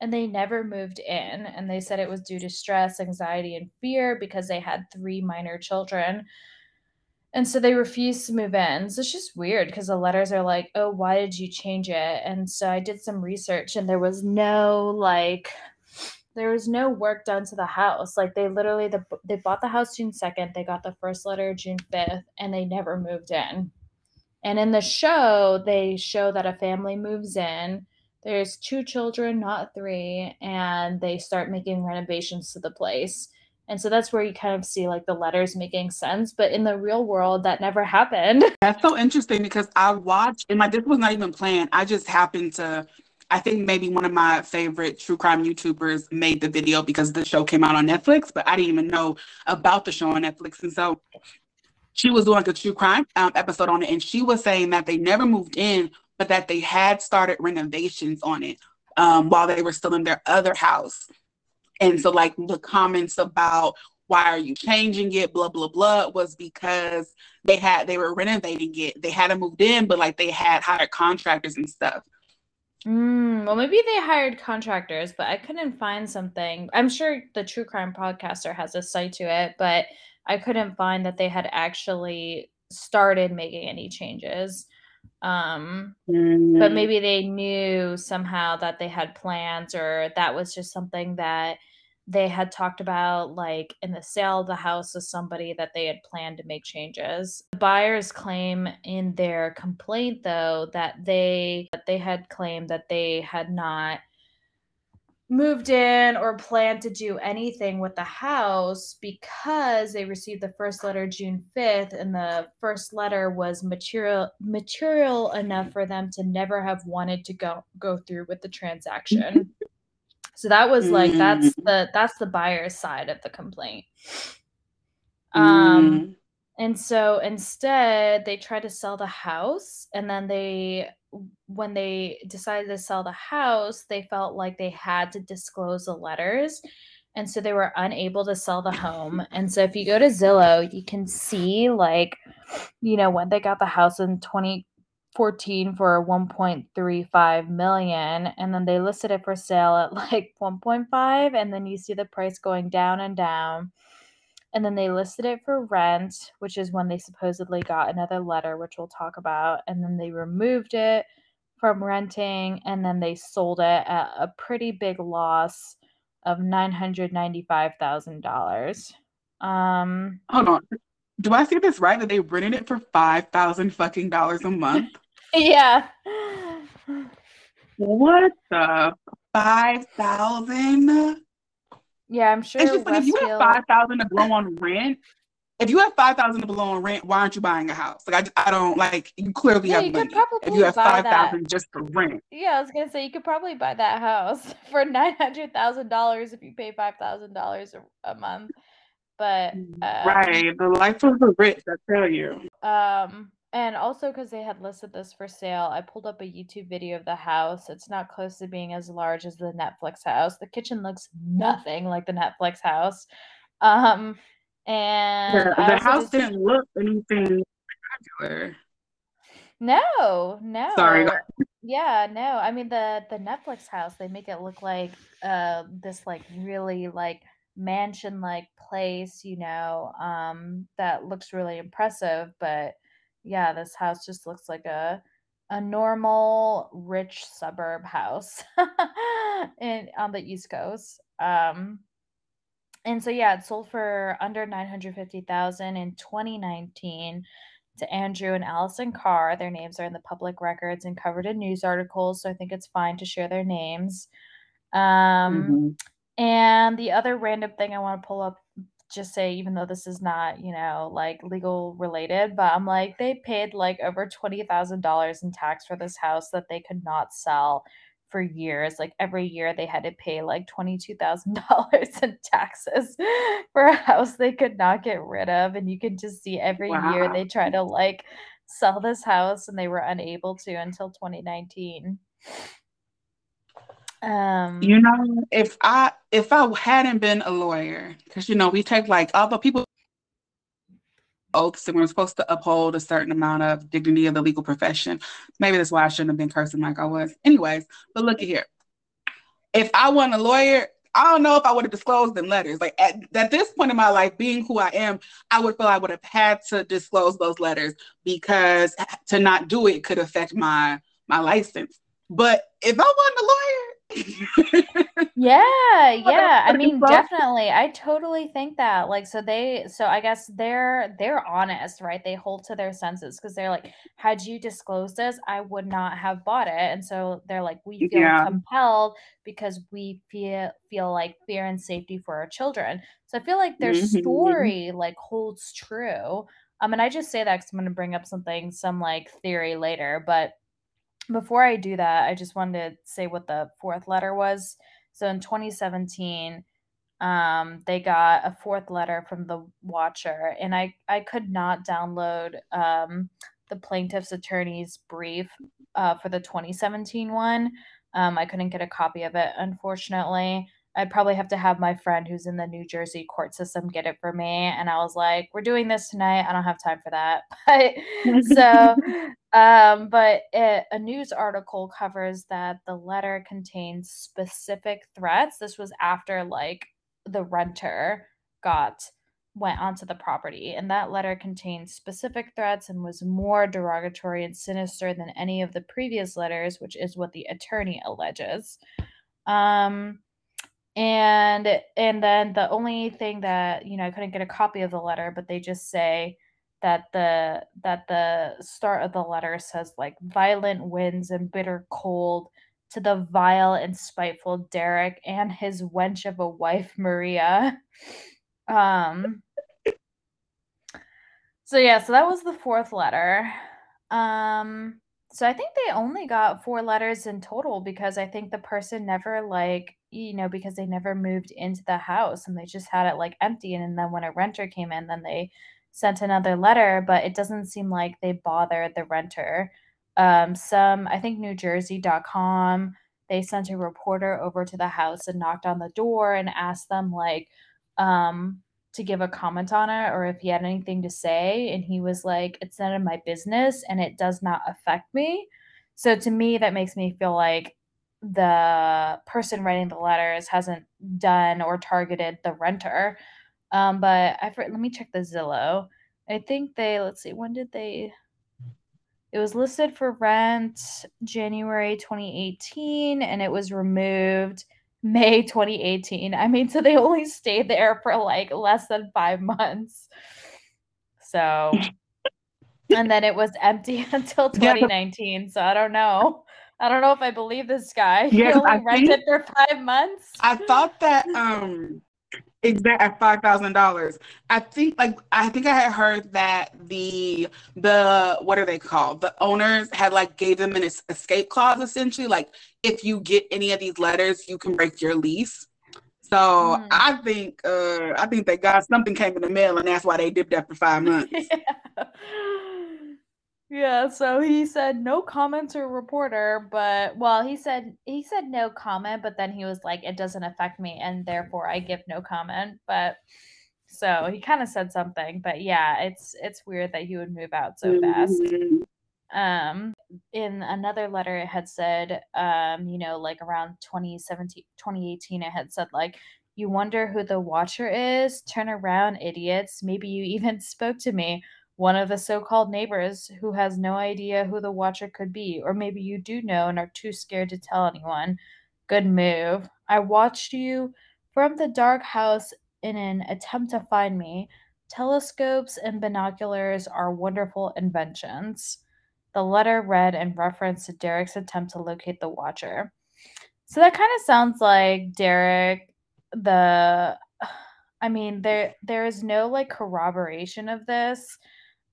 And they never moved in. And they said it was due to stress, anxiety, and fear because they had three minor children. And so they refused to move in. So it's just weird because the letters are like, oh, why did you change it? And so I did some research and there was no like there was no work done to the house. Like they literally the, they bought the house June 2nd, they got the first letter June 5th and they never moved in. And in the show, they show that a family moves in. There's two children, not three, and they start making renovations to the place. And so that's where you kind of see like the letters making sense. But in the real world, that never happened. That's so interesting because I watched, and my this was not even planned. I just happened to I think maybe one of my favorite true crime YouTubers made the video because the show came out on Netflix, but I didn't even know about the show on Netflix. And so she was doing a true crime um, episode on it, and she was saying that they never moved in, but that they had started renovations on it um, while they were still in their other house. And so, like the comments about why are you changing it, blah blah blah, was because they had they were renovating it. They hadn't moved in, but like they had hired contractors and stuff. Mm, well, maybe they hired contractors, but I couldn't find something. I'm sure the true crime podcaster has a site to it, but I couldn't find that they had actually started making any changes. Um, mm. But maybe they knew somehow that they had plans, or that was just something that they had talked about like in the sale of the house with somebody that they had planned to make changes. The buyers claim in their complaint though that they that they had claimed that they had not moved in or planned to do anything with the house because they received the first letter June 5th and the first letter was material material enough for them to never have wanted to go go through with the transaction. So that was like that's mm. the that's the buyer's side of the complaint. Um mm. And so instead they tried to sell the house and then they when they decided to sell the house, they felt like they had to disclose the letters. And so they were unable to sell the home. And so if you go to Zillow, you can see like, you know, when they got the house in 20 14 for 1.35 million and then they listed it for sale at like 1.5 and then you see the price going down and down and then they listed it for rent which is when they supposedly got another letter which we'll talk about and then they removed it from renting and then they sold it at a pretty big loss of $995,000 um hold on do I see this right that they rented it for five thousand fucking dollars a month? yeah. What the five thousand? Yeah, I'm sure. It's just like if you have five thousand to blow on rent, if you have five thousand to blow on rent, why aren't you buying a house? Like I, I don't like you clearly yeah, have you money. if you have five thousand just for rent. Yeah, I was gonna say you could probably buy that house for nine hundred thousand dollars if you pay five thousand dollars a month. But mm, um, right, the life of the rich, I tell you. Um, and also because they had listed this for sale, I pulled up a YouTube video of the house. It's not close to being as large as the Netflix house. The kitchen looks nothing like the Netflix house. Um, and yeah, the house just... didn't look anything spectacular. No, no. Sorry. Yeah, no. I mean the the Netflix house, they make it look like uh this like really like mansion like place, you know, um, that looks really impressive. But yeah, this house just looks like a a normal rich suburb house in on the East Coast. Um, and so yeah, it sold for under 950,000 in 2019 to Andrew and Allison Carr. Their names are in the public records and covered in news articles, so I think it's fine to share their names. Um, mm-hmm. And the other random thing I want to pull up, just say, even though this is not, you know, like legal related, but I'm like, they paid like over $20,000 in tax for this house that they could not sell for years. Like every year they had to pay like $22,000 in taxes for a house they could not get rid of. And you can just see every wow. year they try to like sell this house and they were unable to until 2019. Um, you know, if I if I hadn't been a lawyer, because you know we take like although people oaths and we're supposed to uphold a certain amount of dignity of the legal profession. Maybe that's why I shouldn't have been cursing like I was. Anyways, but look at here. If I wasn't a lawyer, I don't know if I would have disclosed them letters. Like at, at this point in my life, being who I am, I would feel I would have had to disclose those letters because to not do it could affect my my license. But if I wasn't a lawyer, yeah, yeah. I mean, definitely. I totally think that. Like, so they, so I guess they're they're honest, right? They hold to their senses because they're like, had you disclosed this, I would not have bought it. And so they're like, we feel yeah. compelled because we feel feel like fear and safety for our children. So I feel like their mm-hmm. story like holds true. Um, and I just say that because I'm going to bring up something, some like theory later, but before I do that, I just wanted to say what the fourth letter was. So in 2017, um, they got a fourth letter from the watcher, and I I could not download um, the plaintiff's attorney's brief uh, for the 2017 one. Um, I couldn't get a copy of it, unfortunately. I'd probably have to have my friend who's in the New Jersey court system get it for me. And I was like, we're doing this tonight. I don't have time for that. But so, um, but it, a news article covers that the letter contains specific threats. This was after like the renter got went onto the property and that letter contained specific threats and was more derogatory and sinister than any of the previous letters which is what the attorney alleges um and and then the only thing that you know i couldn't get a copy of the letter but they just say that the that the start of the letter says like violent winds and bitter cold to the vile and spiteful derek and his wench of a wife maria. Um so yeah so that was the fourth letter. Um so i think they only got four letters in total because i think the person never like you know, because they never moved into the house and they just had it like empty. And then when a renter came in, then they sent another letter, but it doesn't seem like they bothered the renter. Um, some, I think NewJersey.com, they sent a reporter over to the house and knocked on the door and asked them, like, um, to give a comment on it or if he had anything to say. And he was like, it's none of my business and it does not affect me. So to me, that makes me feel like the person writing the letters hasn't done or targeted the renter. Um, but I let me check the Zillow. I think they let's see when did they it was listed for rent January 2018 and it was removed May 2018. I mean, so they only stayed there for like less than five months. So, and then it was empty until 2019. So I don't know. I don't know if I believe this guy. Yes, he only I rented think, for five months. I thought that um exact at five thousand dollars. I think like I think I had heard that the the what are they called? The owners had like gave them an escape clause essentially. Like if you get any of these letters, you can break your lease. So mm. I think uh I think that got something came in the mail and that's why they dipped after five months. yeah. Yeah, so he said no comment or reporter, but well, he said he said no comment, but then he was like, it doesn't affect me, and therefore I give no comment. But so he kind of said something, but yeah, it's it's weird that he would move out so fast. Mm-hmm. Um, in another letter, it had said, um, you know, like around 2017, 2018, it had said like, you wonder who the watcher is? Turn around, idiots. Maybe you even spoke to me one of the so called neighbors who has no idea who the watcher could be, or maybe you do know and are too scared to tell anyone. Good move. I watched you from the dark house in an attempt to find me. Telescopes and binoculars are wonderful inventions. The letter read in reference to Derek's attempt to locate the watcher. So that kind of sounds like Derek the I mean there there is no like corroboration of this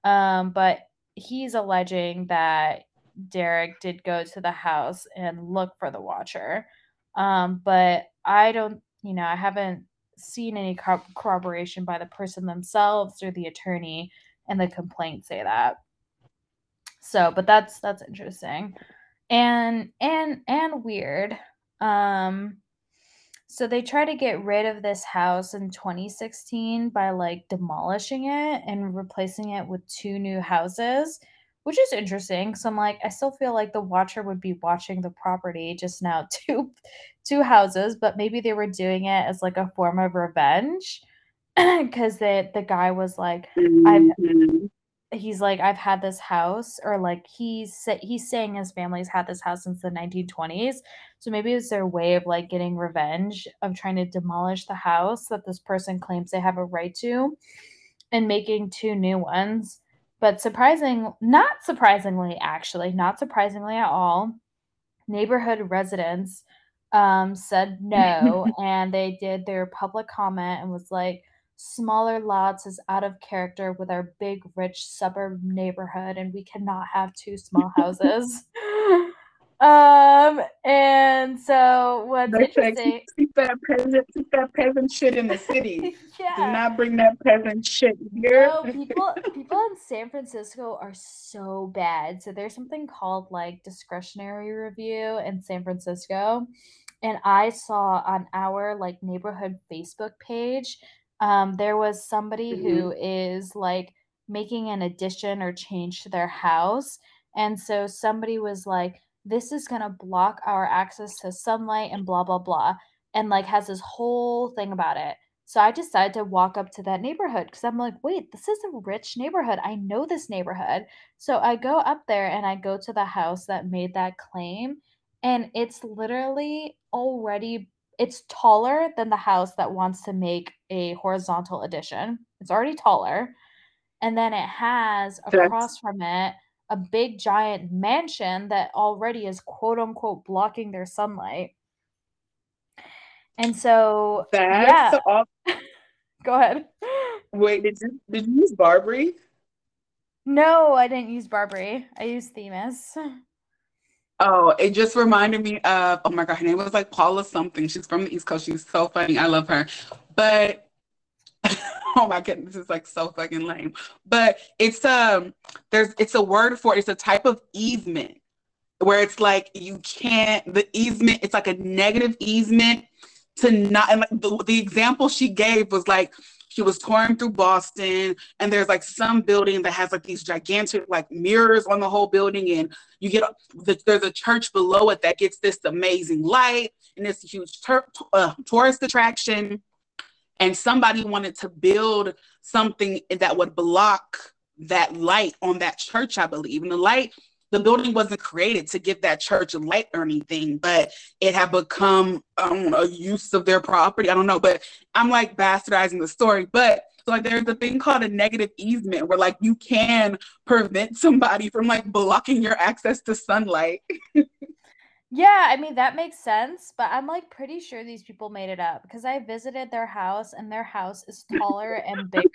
um, but he's alleging that Derek did go to the house and look for the watcher. Um, but I don't, you know, I haven't seen any co- corroboration by the person themselves or the attorney, and the complaint say that. So, but that's that's interesting, and and and weird. Um, so they try to get rid of this house in 2016 by like demolishing it and replacing it with two new houses, which is interesting. So I'm like, I still feel like the watcher would be watching the property, just now two two houses, but maybe they were doing it as like a form of revenge. Cause the the guy was like, I've mm-hmm. He's like I've had this house or like he's he's saying his family's had this house since the 1920s. So maybe it's their way of like getting revenge of trying to demolish the house that this person claims they have a right to and making two new ones. But surprising, not surprisingly actually, not surprisingly at all, neighborhood residents um, said no and they did their public comment and was like smaller lots is out of character with our big rich suburb neighborhood and we cannot have two small houses um and so what's interesting keep that peasant, keep that peasant shit in the city. yeah. Do not bring that peasant shit here. no people people in san francisco are so bad so there's something called like discretionary review in san francisco and i saw on our like neighborhood facebook page um, there was somebody Mhm. who is like making an addition or change to their house. And so somebody was like, this is going to block our access to sunlight and blah, blah, blah. And like has this whole thing about it. So I decided to walk up to that neighborhood because I'm like, wait, this is a rich neighborhood. I know this neighborhood. So I go up there and I go to the house that made that claim. And it's literally already it's taller than the house that wants to make a horizontal addition. It's already taller. And then it has That's across from it a big giant mansion that already is quote unquote blocking their sunlight. And so, that's yeah, all. go ahead. Wait, did you did you use BarBri? No, I didn't use BarBri. I used Themis. Oh, it just reminded me of, oh my God, her name was like Paula something. She's from the East Coast. She's so funny. I love her. But oh my goodness, this is like so fucking lame. But it's um there's it's a word for it. It's a type of easement where it's like you can't the easement, it's like a negative easement to not and like the, the example she gave was like she was touring through Boston and there's like some building that has like these gigantic like mirrors on the whole building and you get there's a church below it that gets this amazing light and it's a huge tur- uh, tourist attraction and somebody wanted to build something that would block that light on that church i believe and the light the building wasn't created to give that church light or anything but it had become um, a use of their property. I don't know but i'm like bastardizing the story but so like there's a thing called a negative easement where like you can prevent somebody from like blocking your access to sunlight. Yeah, I mean that makes sense, but I'm like pretty sure these people made it up because I visited their house and their house is taller and bigger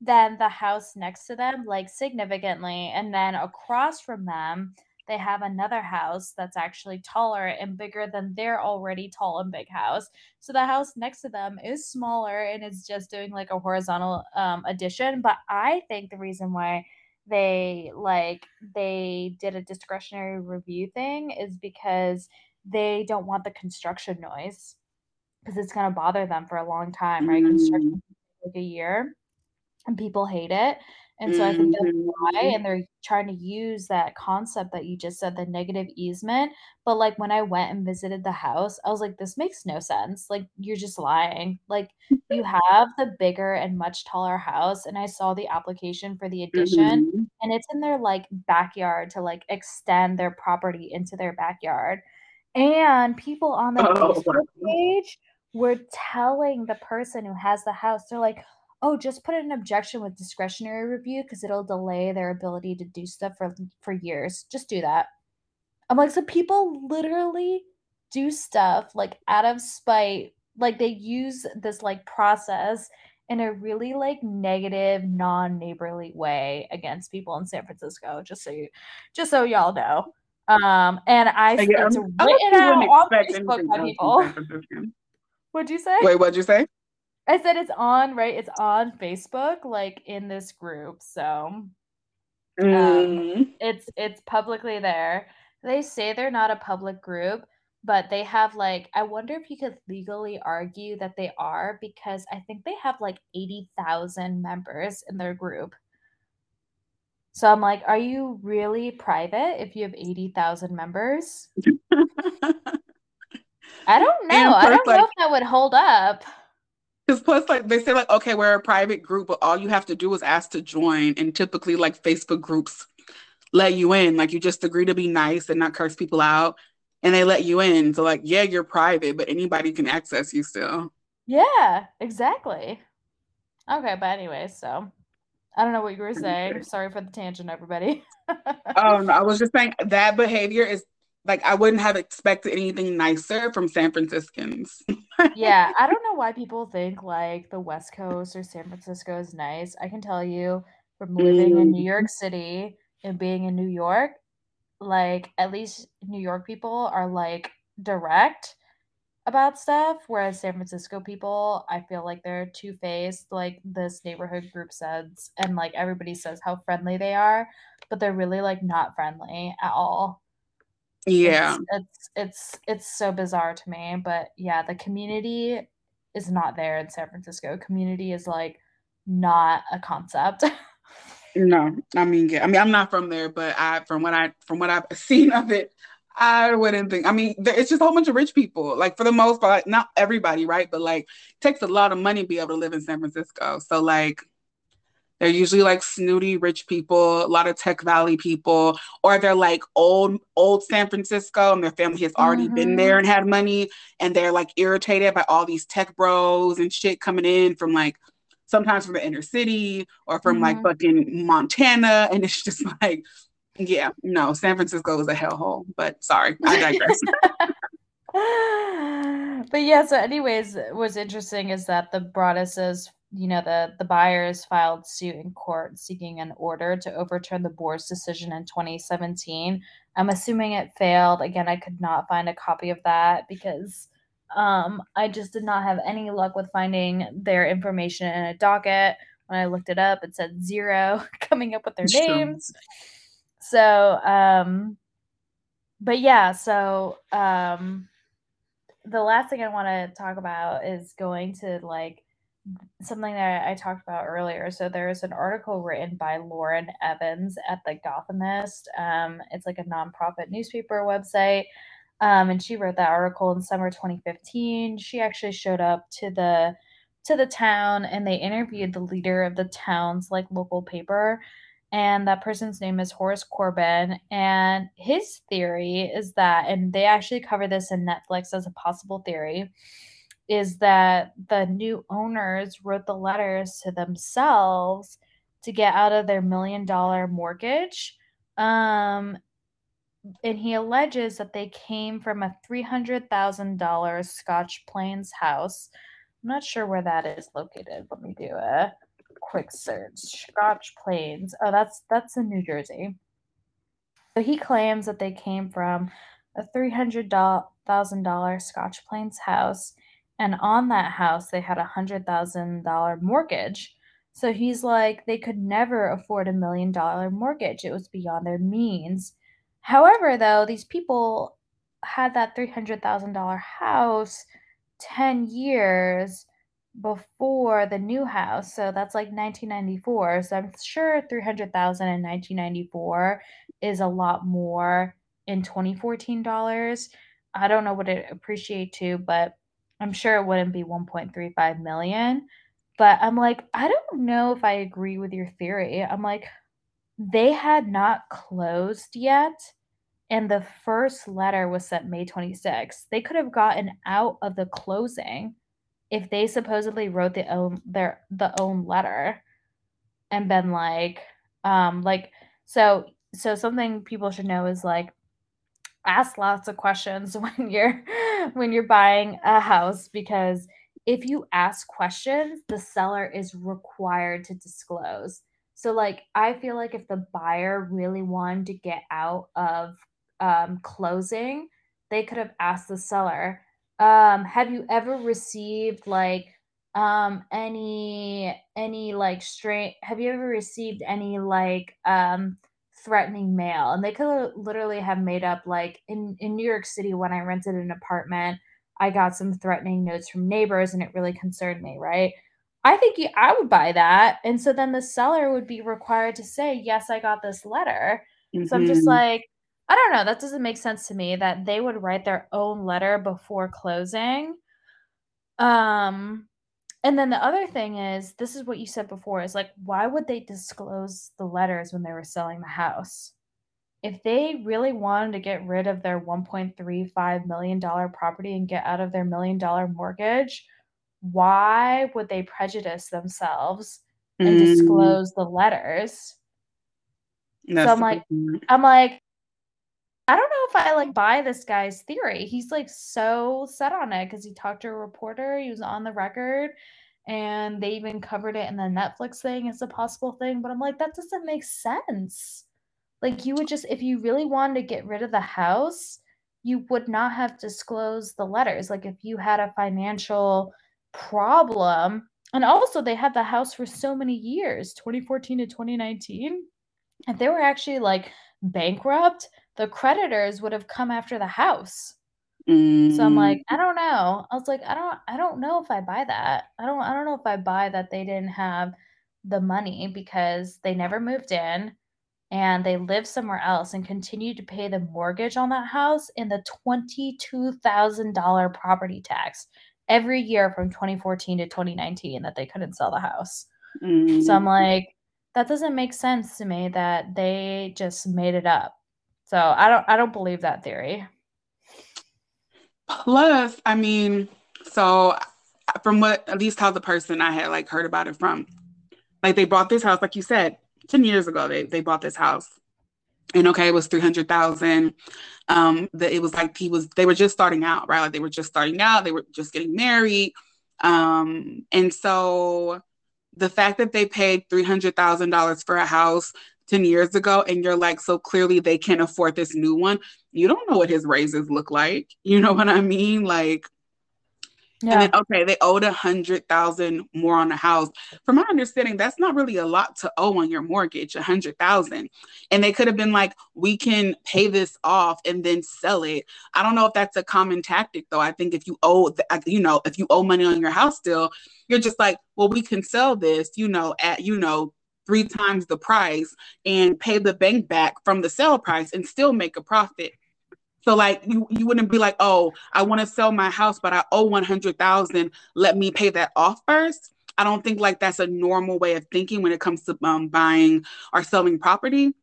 than the house next to them, like significantly. And then across from them, they have another house that's actually taller and bigger than their already tall and big house. So the house next to them is smaller and is just doing like a horizontal um, addition. But I think the reason why they like they did a discretionary review thing is because they don't want the construction noise because it's going to bother them for a long time, right? Mm. Construction like a year and people hate it. And so I think that's why Mhm. and they're trying to use that concept that you just said, the negative easement. But like when I went and visited the house, I was like, this makes no sense. Like you're just lying. Like you have the bigger and much taller house. And I saw the application for the addition Mhm. and it's in their like backyard to like extend their property into their backyard. And people on the Oh, Facebook wow. page were telling the person who has the house, they're like, oh, just put an objection with discretionary review because it'll delay their ability to do stuff for for years. Just do that. I'm like, so people literally do stuff like out of spite, like they use this like process in a really like negative, non-neighborly way against people in San Francisco. Just so you, just so y'all know. Um, and I yeah, it's I'm- written out on Facebook by people. What'd you say? Wait, what'd you say? I said it's on, right? It's on Facebook, like in this group. So um Mm. it's it's publicly there. They say they're not a public group, but they have like I wonder if you could legally argue that they are because I think they have like 80,000 members in their group. So I'm like, are you really private if you have 80,000 members? I don't know. I don't know if that would hold up. Because plus, like they say, like okay, we're a private group, but all you have to do is ask to join, and typically, like Facebook groups let you in. Like you just agree to be nice and not curse people out, and they let you in. So, like, yeah, you're private, but anybody can access you still. Yeah, exactly. Okay, but anyway, so I don't know what you were saying. Sorry for the tangent, everybody. oh no, I was just saying that behavior is like I wouldn't have expected anything nicer from San Franciscans. Yeah, I don't know why people think like the West Coast or San Francisco is nice. I can tell you from living mm. in New York City and being in New York, like at least New York people are like direct about stuff, whereas San Francisco people, I feel like they're two faced. Like this neighborhood group says, and like everybody says how friendly they are, but they're really like not friendly at all. Yeah, it's, it's it's it's so bizarre to me, but yeah, the community is not there in San Francisco. Community is like not a concept. no, I mean, yeah, I mean, I'm not from there, but I from what I from what I've seen of it, I wouldn't think. I mean, it's just a whole bunch of rich people. Like for the most part, not everybody, right? But like, takes a lot of money to be able to live in San Francisco. So like, they're usually like snooty rich people, a lot of Tech Valley people, or they're like old old San Francisco, and their family has already mm-hmm. been there and had money, and they're like irritated by all these tech bros and shit coming in from like sometimes from the inner city or from mm-hmm. like fucking Montana, and it's just like yeah, no, San Francisco is a hellhole, but sorry, I digress. but yeah, so anyways, what's interesting is that the Broadduses, you know, the the buyers filed suit in court seeking an order to overturn the board's decision in 2017. I'm assuming it failed. Again, I could not find a copy of that because um, I just did not have any luck with finding their information in a docket. When I looked it up, it said zero coming up with their names. So, um, but yeah, so um, the last thing I want to talk about is going to like something that I talked about earlier. So there's an article written by Lauren Evans at the Gothamist. Um, it's like a nonprofit newspaper website. Um, and she wrote that article in summer 2015. She actually showed up to the to the town and they interviewed the leader of the town's like local paper and that person's name is Horace Corbin. And his theory is that, and they actually cover this in Netflix as a possible theory, is that the new owners wrote the letters to themselves to get out of their million dollar mortgage. Um, and he alleges that they came from a $300,000 Scotch Plains house. I'm not sure where that is located. Let me do a quick search. Scotch Plains. Oh, that's that's in New Jersey. So he claims that they came from a three hundred thousand dollar Scotch Plains house, and on that house they had a hundred thousand dollar mortgage. So he's like, they could never afford a million dollar mortgage. It was beyond their means. However, though, these people had that three hundred thousand dollar house ten years before the new house. So that's like 1994. So I'm sure 300,000 in 1994 is a lot more in 2014 dollars. I don't know what it appreciate to, but I'm sure it wouldn't be 1.35 million. But I'm like, I don't know if I agree with your theory. I'm like, they had not closed yet. And the first letter was sent May 26th. They could have gotten out of the closing if they supposedly wrote the own their the own letter and been like um like so so something people should know is like ask lots of questions when you're when you're buying a house because if you ask questions the seller is required to disclose. So like i feel like if the buyer really wanted to get out of um, closing they could have asked the seller um have you ever received like um any any like straight have you ever received any like um threatening mail and they could literally have made up like in in New York City when I rented an apartment I got some threatening notes from neighbors and it really concerned me right I think I would buy that and so then the seller would be required to say yes I got this letter mm-hmm. so I'm just mm-hmm. like I don't know. That doesn't make sense to me that they would write their own letter before closing. Um and then the other thing is, this is what you said before is like, why would they disclose the letters when they were selling the house? If they really wanted to get rid of their $1.35 million property and get out of their million dollar mortgage, why would they prejudice themselves and mm. disclose the letters? That's so I'm like, I'm like, I don't know if I like buy this guy's theory. He's like so set on it because he talked to a reporter, he was on the record, and they even covered it in the Netflix thing as a possible thing. But I'm like, that doesn't make sense. Like, you would just, if you really wanted to get rid of the house, you would not have disclosed the letters. Like, if you had a financial problem, and also they had the house for so many years 2014 to 2019. and they were actually like bankrupt, the creditors would have come after the house. Mm. So I'm like, mm. I don't know. I was like, I don't I don't know if I buy that. I don't I don't know if I buy that they didn't have the money because they never moved in and they lived somewhere else and continued to pay the mortgage on that house and the $22,000 property tax every year from 2014 to 2019 that they couldn't sell the house. Mm. So I'm mm. like, that doesn't make sense to me that they just made it up. So I don't I don't believe that theory. Plus, I mean, so from what at least how the person I had like heard about it from, like they bought this house, like you said, 10 years ago, they they bought this house. And okay, it was 300,000. Um, that it was like he was, they were just starting out, right? Like they were just starting out, they were just getting married. Um, and so the fact that they paid $300,000 for a house 10 years ago and you're like so clearly they can't afford this new one. You don't know what his raises look like. You know what i mean? Like yeah. and then okay they owed a hundred thousand more on the house. From my understanding that's not really a lot to owe on your mortgage a hundred thousand. And they could have been like we can pay this off and then sell it. I don't know if that's a common tactic though. I think if you owe uh, you know if you owe money on your house still you're just like well we can sell this you know at you know three times the price and pay the bank back from the sale price and still make a profit. So like you, you wouldn't be like, oh, I want to sell my house, but I owe one hundred thousand. Let me pay that off first. I don't think like that's a normal way of thinking when it comes to um, buying or selling property.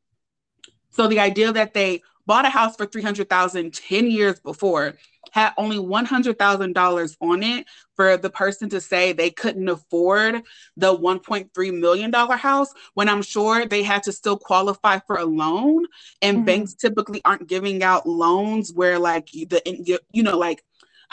So the idea that they bought a house for 300,000 10 years before had only $100,000 on it for the person to say they couldn't afford the $1.3 million house when I'm sure they had to still qualify for a loan. And mm-hmm. banks typically aren't giving out loans where, like, the, you know, like,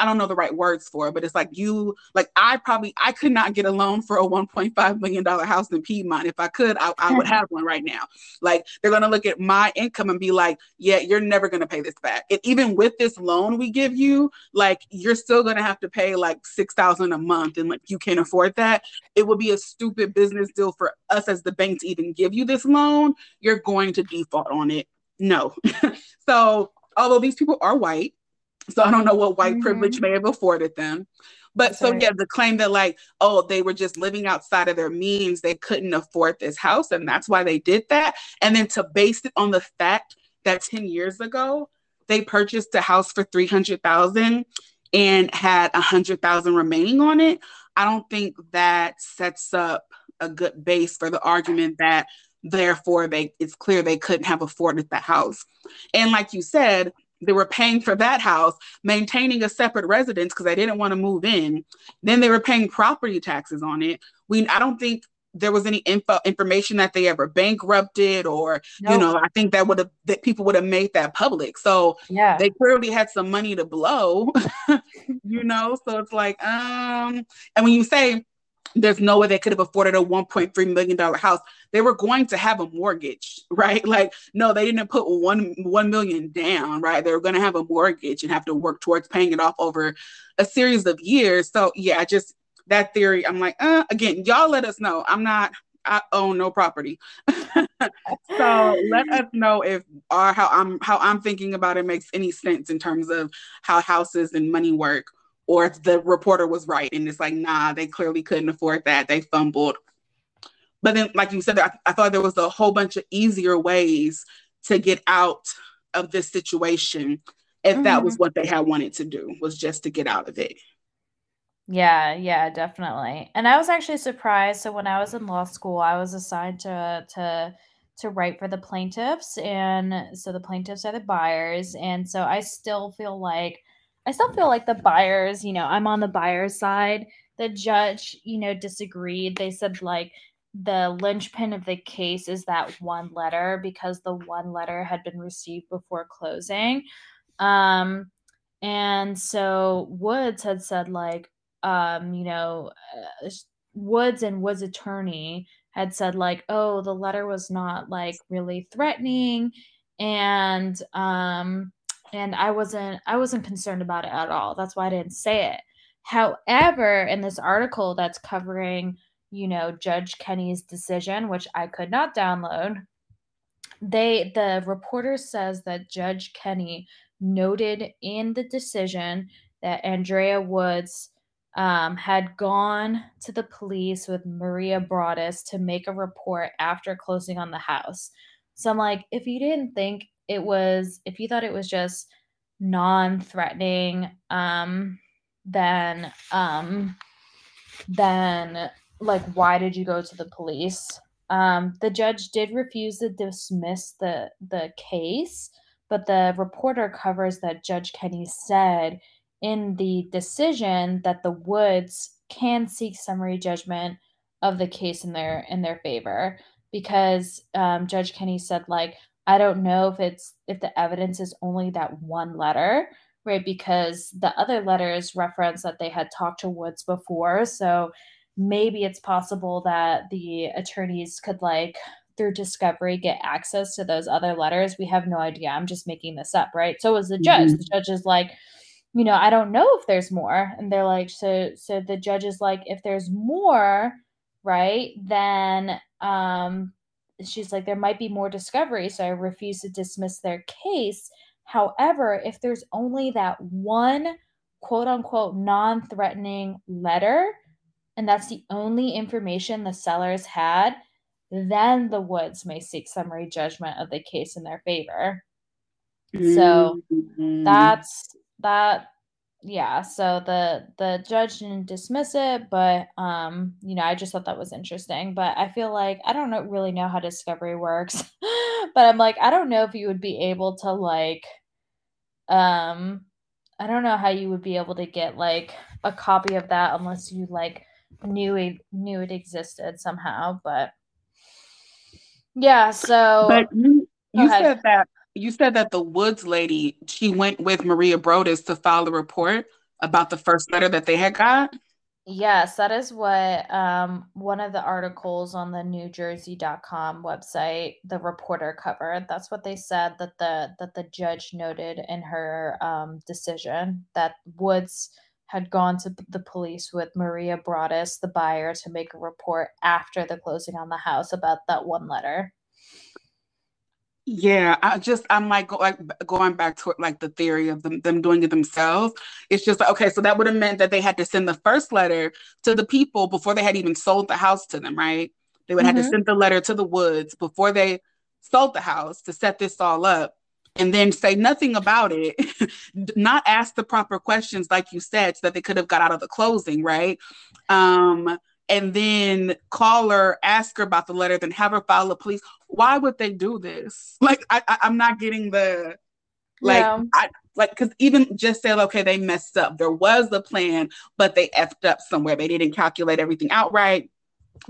I don't know the right words for it, but it's like you, like I probably, I could not get a loan for a $1.5 million house in Piedmont. If I could, I, I would have one right now. Like they're going to look at my income and be like, yeah, you're never going to pay this back. And even with this loan we give you, like you're still going to have to pay like 6000 a month and like you can't afford that. It would be a stupid business deal for us as the bank to even give you this loan. You're going to default on it. No. so although these people are white, so I don't know what white mm-hmm. privilege may have afforded them. But so yeah, the claim that like, oh, they were just living outside of their means, they couldn't afford this house, and that's why they did that. And then to base it on the fact that 10 years ago they purchased a house for 300,000 and had a hundred thousand remaining on it. I don't think that sets up a good base for the argument that therefore they it's clear they couldn't have afforded the house. And like you said, they were paying for that house, maintaining a separate residence because they didn't want to move in. Then they were paying property taxes on it. We I don't think there was any info information that they ever bankrupted or you know i think that would have that people would have made that public so yeah they clearly had some money to blow you know so it's like um and when you say there's no way they could have afforded a 1.3 million dollar house. They were going to have a mortgage right? Like no they didn't put one one million down right? They were going to have a mortgage and have to work towards paying it off over a series of years. So yeah just that theory i'm like uh, again y'all let us know. I'm not I own no property. so let us know if our how I'm how I'm thinking about it makes any sense in terms of how houses and money work or if the reporter was right and it's like, nah, they clearly couldn't afford that. They fumbled. But then, like you said, I, I thought there was a whole bunch of easier ways to get out of this situation if mm-hmm. that was what they had wanted to do, was just to get out of it. Yeah, yeah, definitely. And I was actually surprised. So when I was in law school, I was assigned to to to write for the plaintiffs and so the plaintiffs are the buyers and so I still feel like I still feel like the buyers, you know, I'm on the buyer's side. The judge, you know, disagreed. They said like the linchpin of the case is that one letter because the one letter had been received before closing. Um and so Woods had said like um, you know, uh, Woods and Woods' attorney had said like, "Oh, the letter was not like really threatening," and um, and I wasn't I wasn't concerned about it at all. That's why I didn't say it. However, in this article that's covering, you know, Judge Kenny's decision, which I could not download, they the reporter says that Judge Kenny noted in the decision that Andrea Woods um, had gone to the police with Maria Broaddus to make a report after closing on the house. So I'm like, if you didn't think it was, if you thought it was just non-threatening, um, then, um, then like, why did you go to the police? Um, the judge did refuse to dismiss the the case, but the reporter covers that Judge Kenny said in the decision that the Woods can seek summary judgment of the case in their in their favor because um, Judge Kenny said like I don't know if it's if the evidence is only that one letter right? Because the other letters reference that they had talked to Woods before. So maybe it's possible that the attorneys could like through discovery get access to those other letters. We have no idea. I'm just making this up right? So was the judge. Mm-hmm. the judge is like you know, I don't know if there's more. And they're like, so so the judge is like, if there's more, right, then um she's like, there might be more discovery. So I refuse to dismiss their case. However, if there's only that one quote unquote non-threatening letter, and that's the only information the sellers had, then the Woods may seek summary judgment of the case in their favor. So mm-hmm. that's that yeah so the the judge didn't dismiss it but um you know i just thought that was interesting but i feel like i don't know, really know how discovery works but i'm like i don't know if you would be able to like um i don't know how you would be able to get like a copy of that unless you like knew it knew it existed somehow but yeah so but you, you said that you said that the Woods lady, she went with Maria Broaddus to file a report about the first letter that they had got. Yes, that is what um, one of the articles on the NewJersey.com website, the reporter covered. That's what they said that the that the judge noted in her um, decision that Woods had gone to the police with Maria Broaddus, the buyer, to make a report after the closing on the house about that one letter. Yeah, I just I'm like go, like going back to like the theory of them them doing it themselves. It's just like okay, so that would have meant that they had to send the first letter to the people before they had even sold the house to them, right? They would mm-hmm. have to send the letter to the Woods before they sold the house to set this all up, and then say nothing about it, not ask the proper questions like you said, so that they could have got out of the closing, right? Um, and then call her, ask her about the letter, then have her file a police. Why would they do this? Like, I, I am not getting the like yeah. I like because even just say okay, they messed up. There was a plan, but they effed up somewhere. They didn't calculate everything out right.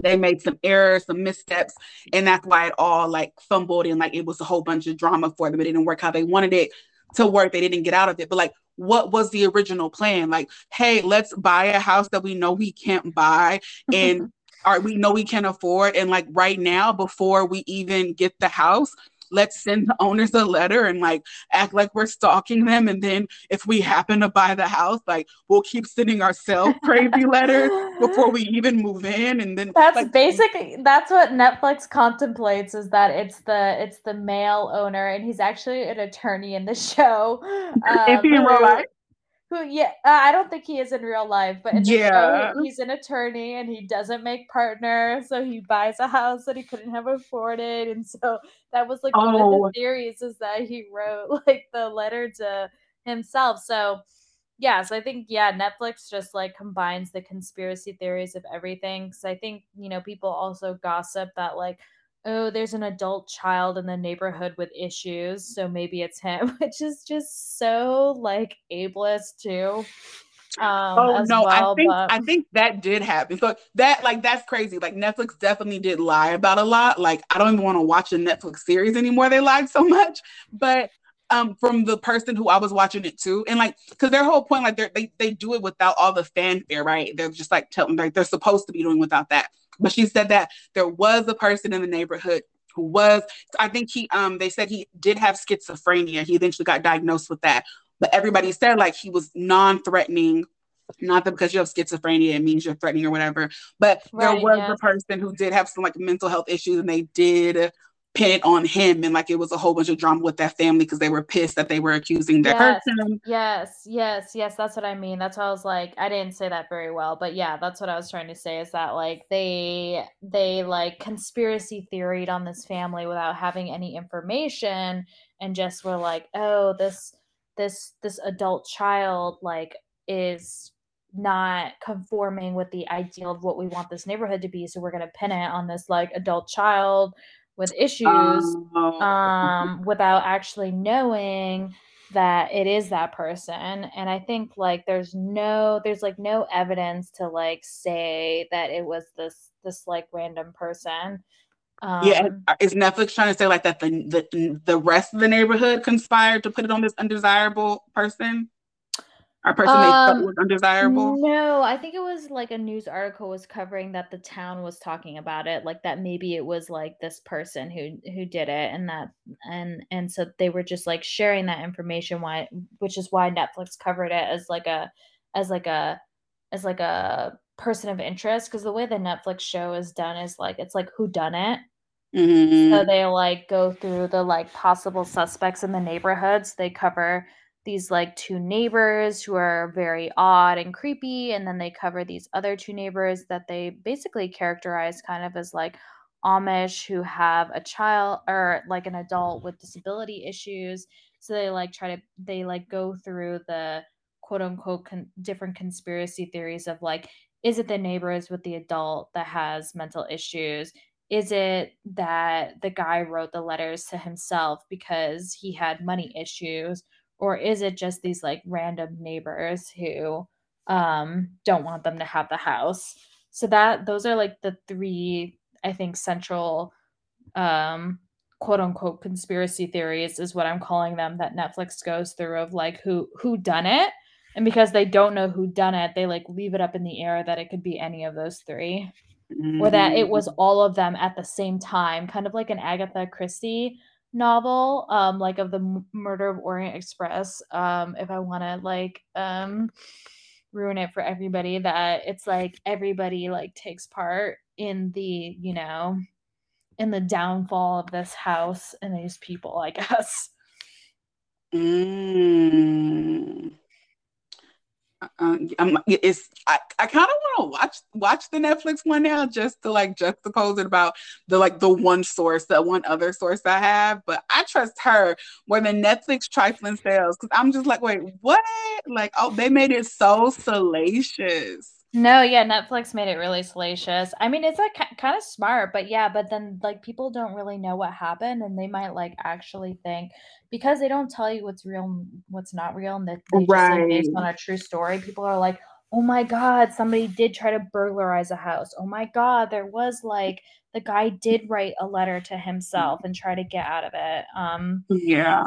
They made some errors, some missteps, and that's why it all like fumbled and like it was a whole bunch of drama for them. It didn't work how they wanted it to work. They didn't get out of it. But like, what was the original plan? Like, hey, let's buy a house that we know we can't buy and or we know we can't afford. And like right now, before we even get the house, let's send the owners a letter and like act like we're stalking them. And then if we happen to buy the house, like we'll keep sending ourselves crazy letters before we even move in. And then that's like, basically that's what Netflix contemplates is that it's the it's the male owner and he's actually an attorney in the show. Um, is he in real life? Who yeah uh, i don't think he is in real life but in yeah show, he's an attorney and he doesn't make partner so he buys a house that he couldn't have afforded and so that was like oh. one of the oh. theories is that he wrote like the letter to himself so yeah, so I think yeah, Netflix just like combines the conspiracy theories of everything. Because I think you know people also gossip that like, oh, there's an adult child in the neighborhood with issues, so maybe it's him, which is just so like ableist too. Um, oh no, well, I think but... I think that did happen. So that like that's crazy. Like Netflix definitely did lie about a lot. Like I don't even want to watch a Netflix series anymore. They lied so much. But um from the person who I was watching it to. And like because their whole point, like they they do it without all the fanfare, right? They're just like telling like they're supposed to be doing without that. But she said that there was a person in the neighborhood who was I think he um they said he did have schizophrenia. He eventually got diagnosed with that. But everybody said like he was non-threatening not that because you have schizophrenia it means you're threatening or whatever but right, there was yeah. a person who did have some like mental health issues and they did pin it on him and like it was a whole bunch of drama with that family because they were pissed that they were accusing their yes, person. Yes, yes, yes, that's what I mean. That's why I was like, I didn't say that very well, but yeah, that's what I was trying to say is that like they they like conspiracy theoried on this family without having any information and just were like, oh, this this this adult child like is not conforming with the ideal of what we want this neighborhood to be so we're going to pin it on this like adult child with issues oh. um, without actually knowing that it is that person. And i think like there's no there's like no evidence to like say that it was this this like random person. Um, yeah is netflix trying to say like that the, the the rest of the neighborhood conspired to put it on this undesirable person our person um, they thought was undesirable? No, I think it was like a news article was covering that the town was talking about it, like that maybe it was like this person who who did it, and that and and so they were just like sharing that information. Why, which is why Netflix covered it as like a as like a as like a person of interest because the way the Netflix show is done is like it's like who done it. Mm-hmm. So they like go through the like possible suspects in the neighborhoods. They cover these like two neighbors who are very odd and creepy and then they cover these other two neighbors that they basically characterize kind of as like amish who have a child or like an adult with disability issues. So they like try to they like go through the quote unquote con- different conspiracy theories of like is it the neighbors with the adult that has mental issues? Is it that the guy wrote the letters to himself because he had money issues or is it just these like random neighbors who um don't want them to have the house so that those are like the three i think central um quote unquote conspiracy theories is what i'm calling them that netflix goes through of like who who done it and because they don't know who done it they like leave it up in the air that it could be any of those 3 mm-hmm. or that it was mm. all of them at the same time kind of like an agatha christie novel, um, like of the Murder of Orient Express. Um, if I want to like um ruin it for everybody, that it's like everybody like takes part in the you know in the downfall of this house and these people, I guess. Mm uh, I it's I, I kind of want to watch watch the Netflix one now just to like juxtapose it about the like the one source the one other source I have, but I trust her more than Netflix trifling sales because I'm just like, wait, what? Like, oh, they made it so salacious. No, yeah, Netflix made it really salacious. I mean, it's like kind of smart, but yeah, but then like people don't really know what happened, and they might like actually think because they don't tell you what's real, and what's not real, and that they, right. just based on a true story. People are like, "Oh my god, somebody did try to burglarize a house. Oh my god, there was like the guy did write a letter to himself and try to get out of it." Um, yeah.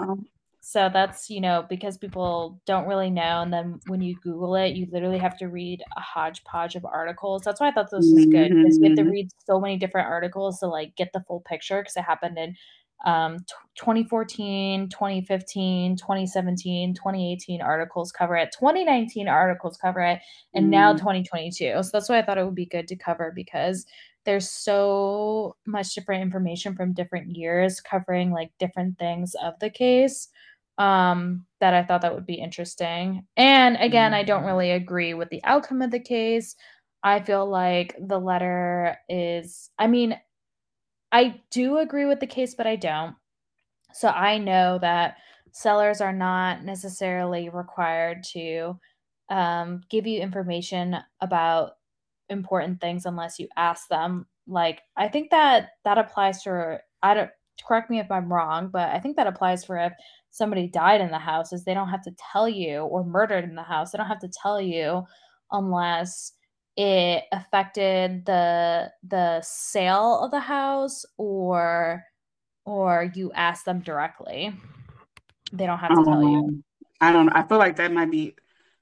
So that's, you know, because people don't really know. And then when you Google it, you literally have to read a hodgepodge of articles. That's why I thought this was good because you have to mm-hmm. read so many different articles to like get the full picture because it happened in um, t- 2014, 2015, 2017, 2018 articles cover it, 2019 articles cover it, and mm. now 2022. So that's why I thought it would be good to cover because there's so much different information from different years covering like different things of the case um, that I thought that would be interesting. And again, mm-hmm. I don't mm-hmm. really agree with the outcome of the case. I feel like the letter is, I mean, I do agree with the case, but I don't. So I know that sellers are not necessarily required to um, give you information about important things unless you ask them. Like, I think that that applies for, I don't, correct me if I'm wrong, but I think that applies for if somebody died in the house is they don't have to tell you or murdered in the house. They don't have to tell you unless it affected the the sale of the house or or you ask them directly. They don't have to um, tell you. Um, I don't know. I feel like that might be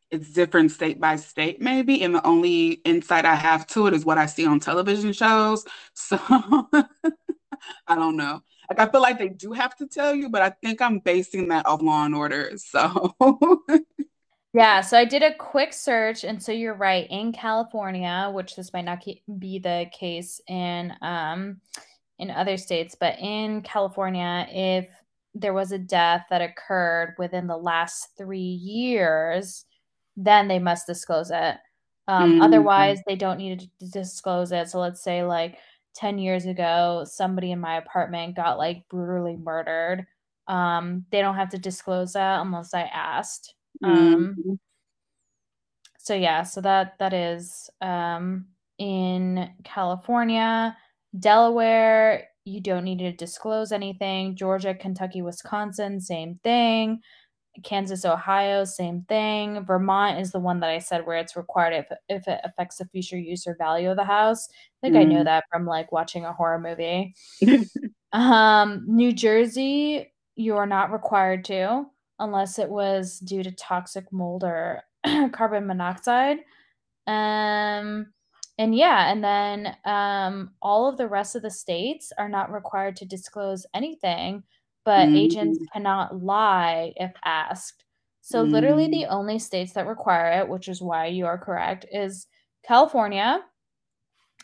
it's different state by state maybe and the only insight I have to it is what I see on television shows. So I don't know. Like I feel like they do have to tell you, but I think I'm basing that off law and order. So Yeah, so I did a quick search, and so you're right. In California, which this might not be the case in um, in other states, but in California, if there was a death that occurred within the last three years, then they must disclose it. Um, mm-hmm. Otherwise, they don't need to disclose it. So let's say like 10 years ago, somebody in my apartment got like brutally murdered. Um, they don't have to disclose that unless I asked. Um, mm-hmm. So yeah, so that that is um, in California, Delaware. You don't need to disclose anything. Georgia, Kentucky, Wisconsin, same thing. Kansas, Ohio, same thing. Vermont is the one that I said where it's required if if it affects the future use or value of the house. I think mm. I know mm. that from like watching a horror movie. um, New Jersey, you are not required to unless it was due to toxic mold or carbon monoxide. Um, and yeah, and then um, all of the rest of the states are not required to disclose anything, but mm-hmm. agents cannot lie if asked. So, mm-hmm. literally, the mm. only states that require it, which is why you are correct, is California,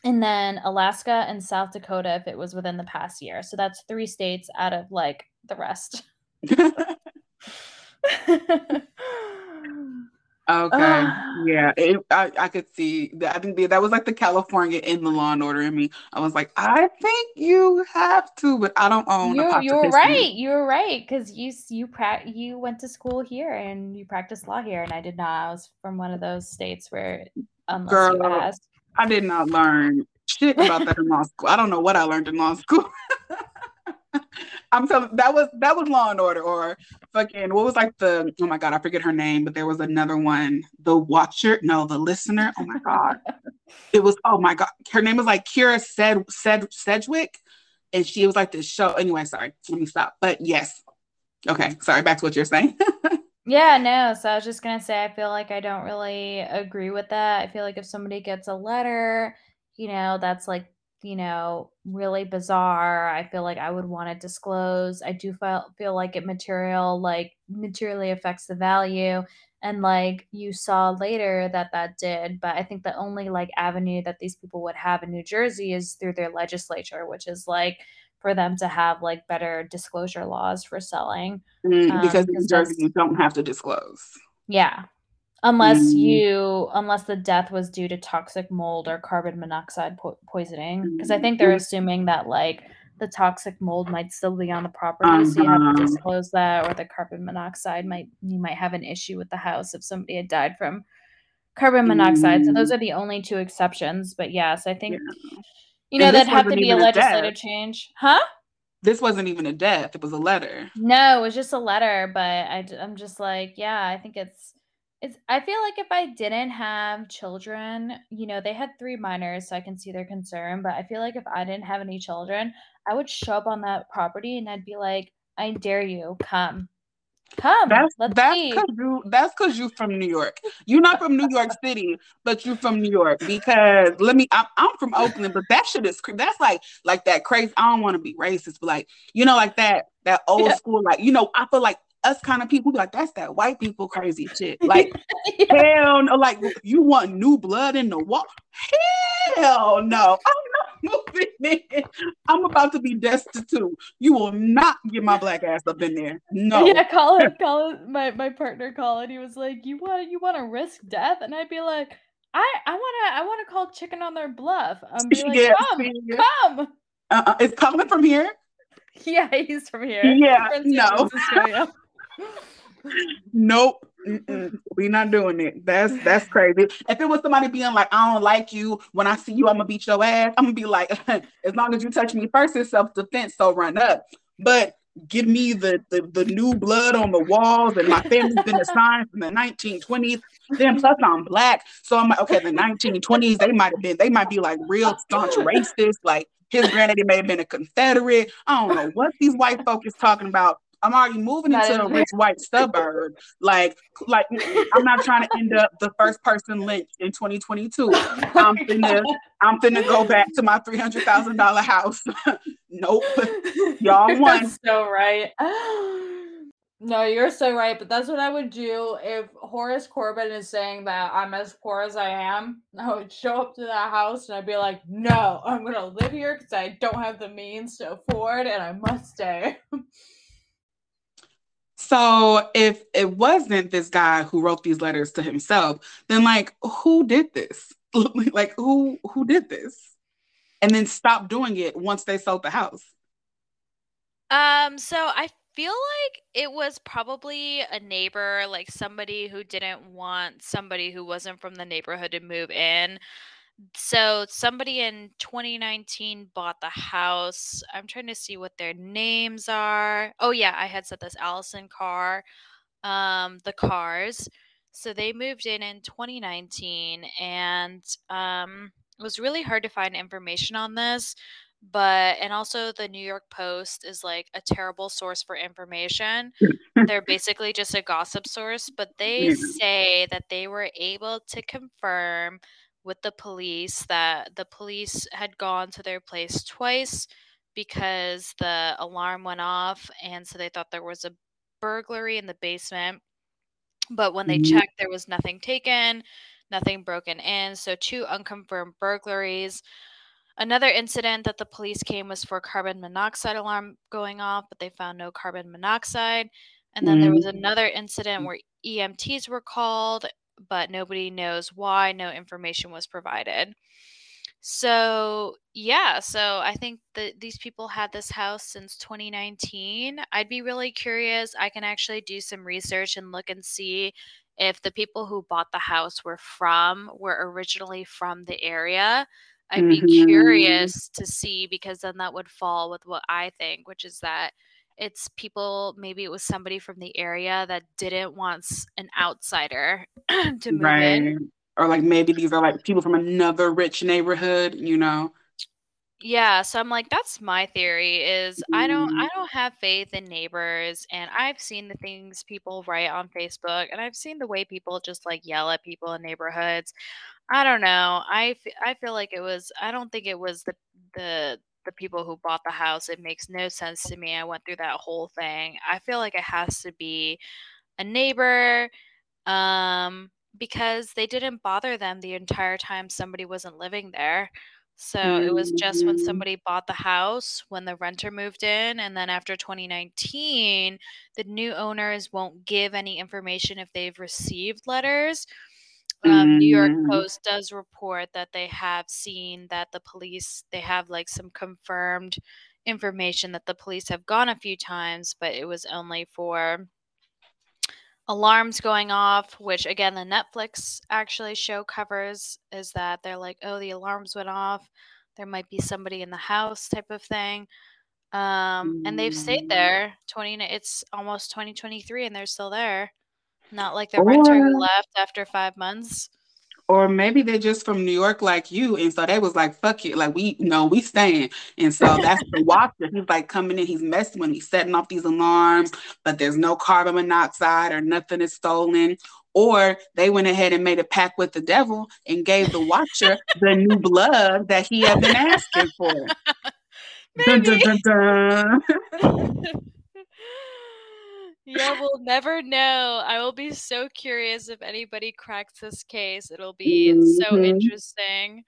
and then Alaska and South Dakota if it was within the past year. So, that's three states out of like the rest. Okay. yeah. It, I, I could see that. I think that was like the California in the law and order in me. I was like, I think you have to, but I don't own you, You're right. You're right. Because you you pra- you went to school here and you practiced law here, and I did not. I was from one of those states where unless Girl, you asked. I did not learn shit about that in law school. I don't know what I learned in law school. I'm telling that was that was Law and Order or fucking what was like the oh my god I forget her name but there was another one the Watcher no the Listener oh my god. It was oh my god her name was like Kyra Sed, Sed Sedgwick and she was like this show anyway sorry let me stop but yes. Okay sorry back to what you're saying. Yeah no so I was just gonna say I feel like I don't really agree with that. I feel like if somebody gets a letter you know that's like you know, really bizarre. I feel like I would want to disclose. I do feel feel like it material like materially affects the value and like you saw later that that did, but I think the only like avenue that these people would have in New Jersey is through their legislature, which is like for them to have like better disclosure laws for selling. Mm, um, because in New Jersey you don't have to disclose. Yeah, unless mm. you unless the death was due to toxic mold or carbon monoxide po- poisoning because i think they're mm. assuming that like the toxic mold might still be on the property uh-huh. so you have to uh-huh. disclose that or the carbon monoxide might you might have an issue with the house if somebody had died from carbon monoxide mm. so those mm. are the only two exceptions but yes i think yeah. you know that'd have to be a legislative a change huh this wasn't even a death it was a letter no it was just a letter but I, i'm just like yeah i think it's it's I feel like if I didn't have children, you know, they had 3 minors, so I can see their concern, but I feel like if I didn't have any children, I would show up on that property and I'd be like, "I dare you, come. Come, That's let's that's see." because you that's because you from New York. You're not from New York City, but you're from New York because let me I'm, I'm from Oakland, but that shit is that's like like that crazy. I don't want to be racist, but like you know, like that that old Yeah. school, like you know, I feel like us kind of people like that's that white people crazy shit. Like yeah. hell no, like you want new blood in the wall. Hell no. I'm not moving in. I'm about to be destitute. You will not get my black ass up in there. No. Yeah, Colin, Colin, my, my partner Colin, he was like, You want you want to risk death? And I'd be like, I I wanna I wanna call chicken on their bluff. I'm be like, yeah, come, come. Uh-uh. It's coming from here. Yeah, he's from here. Yeah, no. Nope. Mm-mm. We not doing it. That's that's crazy. If it was somebody being like, I don't like you, when I see you, I'm gonna beat your ass. I'm gonna be like, as long as you touch me first, it's self defense. So run up. But give me the, the the new blood on the walls and my family's been assigned from the 1920s then plus i'm black so i'm like okay the 1920s they might have been they might be like real staunch racist like his granddaddy may have been a confederate i don't know what these white folks is talking about I'm already moving into a rich white suburb. Like, like I'm not trying to end up the first person lynched in 2022. I'm finna, I'm finna go back to my three hundred thousand dollar house. nope, y'all won. so right. No, you're so right, but that's what I would do if Horace Corbin is saying that I'm as poor as I am. I would show up to that house and I'd be like, "No, I'm gonna live here because I don't have the means to afford, and I must stay." So if it wasn't this guy who wrote these letters to himself, then like who did this? like who who did this? And then stopped doing it once they sold the house. Um so I feel like it was probably a neighbor, like somebody who didn't want somebody who wasn't from the neighborhood to move in so somebody in 2019 bought the house. I'm trying to see what their names are. Oh yeah, I had said this Allison Carr, um, the Carrs. So they moved in in 2019, and um, it was really hard to find information on this. But and also the New York Post is like a terrible source for information. They're basically just a gossip source, but they say that they were able to confirm with the police that the police had gone to their place twice because the alarm went off and so they thought there was a burglary in the basement but when they mm-hmm. checked there was nothing taken nothing broken in so two unconfirmed burglaries another incident that the police came was for carbon monoxide alarm going off but they found no carbon monoxide and then mm-hmm. there was another incident where EMTs were called but nobody knows why no information was provided. So, yeah, so I think that these people had this house since 2019. I'd be really curious. I can actually do some research and look and see if the people who bought the house were from were originally from the area. I'd mm-hmm. be curious to see because then that would fall with what I think, which is that it's people maybe it was somebody from the area that didn't want an outsider to move right. in or like maybe these are like people from another rich neighborhood you know yeah so i'm like that's my theory is mm. i don't i mm-hmm. don't have faith in neighbors and i've seen the things people write on facebook and i've seen the way people just like yell at people in neighborhoods i don't know i, f- I feel like it was i don't think it was the the the people who bought the house. It makes no sense to me. I went through that whole thing. I feel like it has to be a neighbor um, because they didn't bother them the entire time somebody wasn't living there. So it was just when mm-hmm. somebody bought the house, when the renter moved in, and then after 2019, the new owners won't give any information if they've received letters um, New York mm. Post does report that they have seen that the police they have like some confirmed information that the police have gone a few times, but it was only for alarms going off, which again the Netflix actually show covers is that they're like, oh, the alarms went off. There might be somebody in the house type of thing. Um, and they've stayed mm. there 20 it's almost 2023 and they're still there. Not like the renter who left after five months. Or maybe they're just from New York like you. And so they was like, fuck it. Like we know we staying. And so that's the watcher. He's like coming in, he's messing when he's setting off these alarms, but there's no carbon monoxide or nothing is stolen. Or they went ahead and made a pact with the devil and gave the watcher the new blood that he had been asking for. Dun, dun, dun, yeah, we'll never know. I will be so curious if anybody cracks this case. It'll be mm-hmm. so interesting.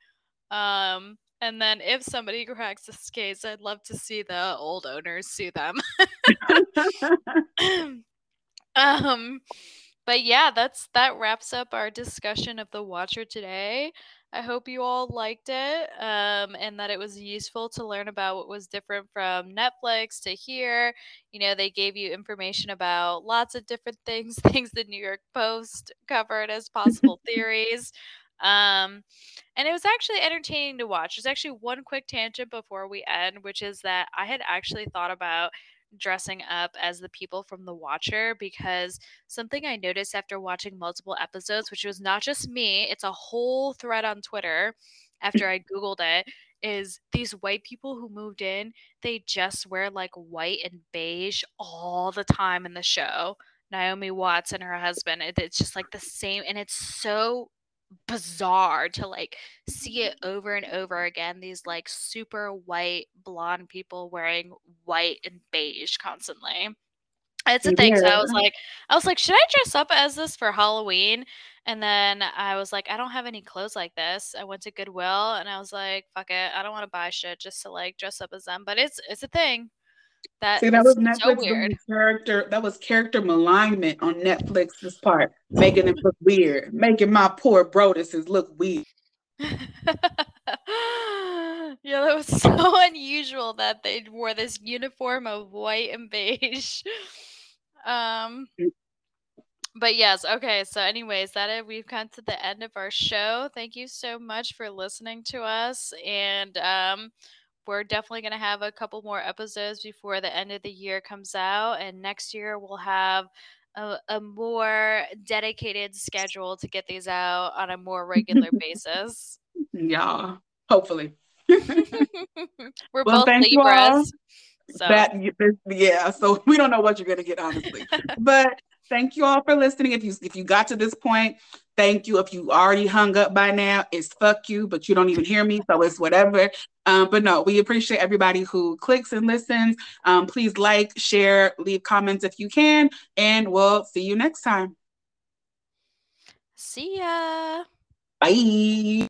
Um, and then if somebody cracks this case, I'd love to see the old owners sue them. um, but yeah, that's that wraps up our discussion of the Watcher today. I hope you all liked it um, and that it was useful to learn about what was different from Netflix to here. You know, they gave you information about lots of different things, things the New York Post covered as possible theories. Um, and it was actually entertaining to watch. There's actually one quick tangent before we end, which is that I had actually thought about dressing up as the people from The Watcher because something I noticed after watching multiple episodes, which was not just me, it's a whole thread on Twitter after I Googled it, is these white people who moved in, they just wear like white and beige all the time in the show. Naomi Watts and her husband. It's just like the same, and it's so bizarre to like see it mm-hmm. over and over again these like super white blonde people wearing white and beige constantly. It's a thing so i was like i was like should i dress up as this for halloween? And then i was like i don't have any clothes like this. I went to goodwill and i was like fuck it i don't want to buy shit just to like dress up as them. But it's it's a thing that See, that was Netflix so weird. character. That was character malignment on Netflix's part, making it look weird, making my poor Broadduses look weird. yeah, that was so unusual that they wore this uniform of white and beige. Um, mm. but yes, okay. So, anyways, that is, we've come to the end of our show. Thank you so much for listening to us, and um we're definitely going to have a couple more episodes before the end of the year comes out. And next year we'll have a, a more dedicated schedule to get these out on a more regular basis. Yeah, hopefully. we're well, both Libras. So. That yeah, so we don't know what you're gonna get honestly, but thank you all for listening. If you if you got to this point, thank you. If you already hung up by now, it's fuck you, but you don't even hear me, so it's whatever. Um, but no, we appreciate everybody who clicks and listens. Um, please like, share, leave comments if you can, and we'll see you next time. See ya. Bye.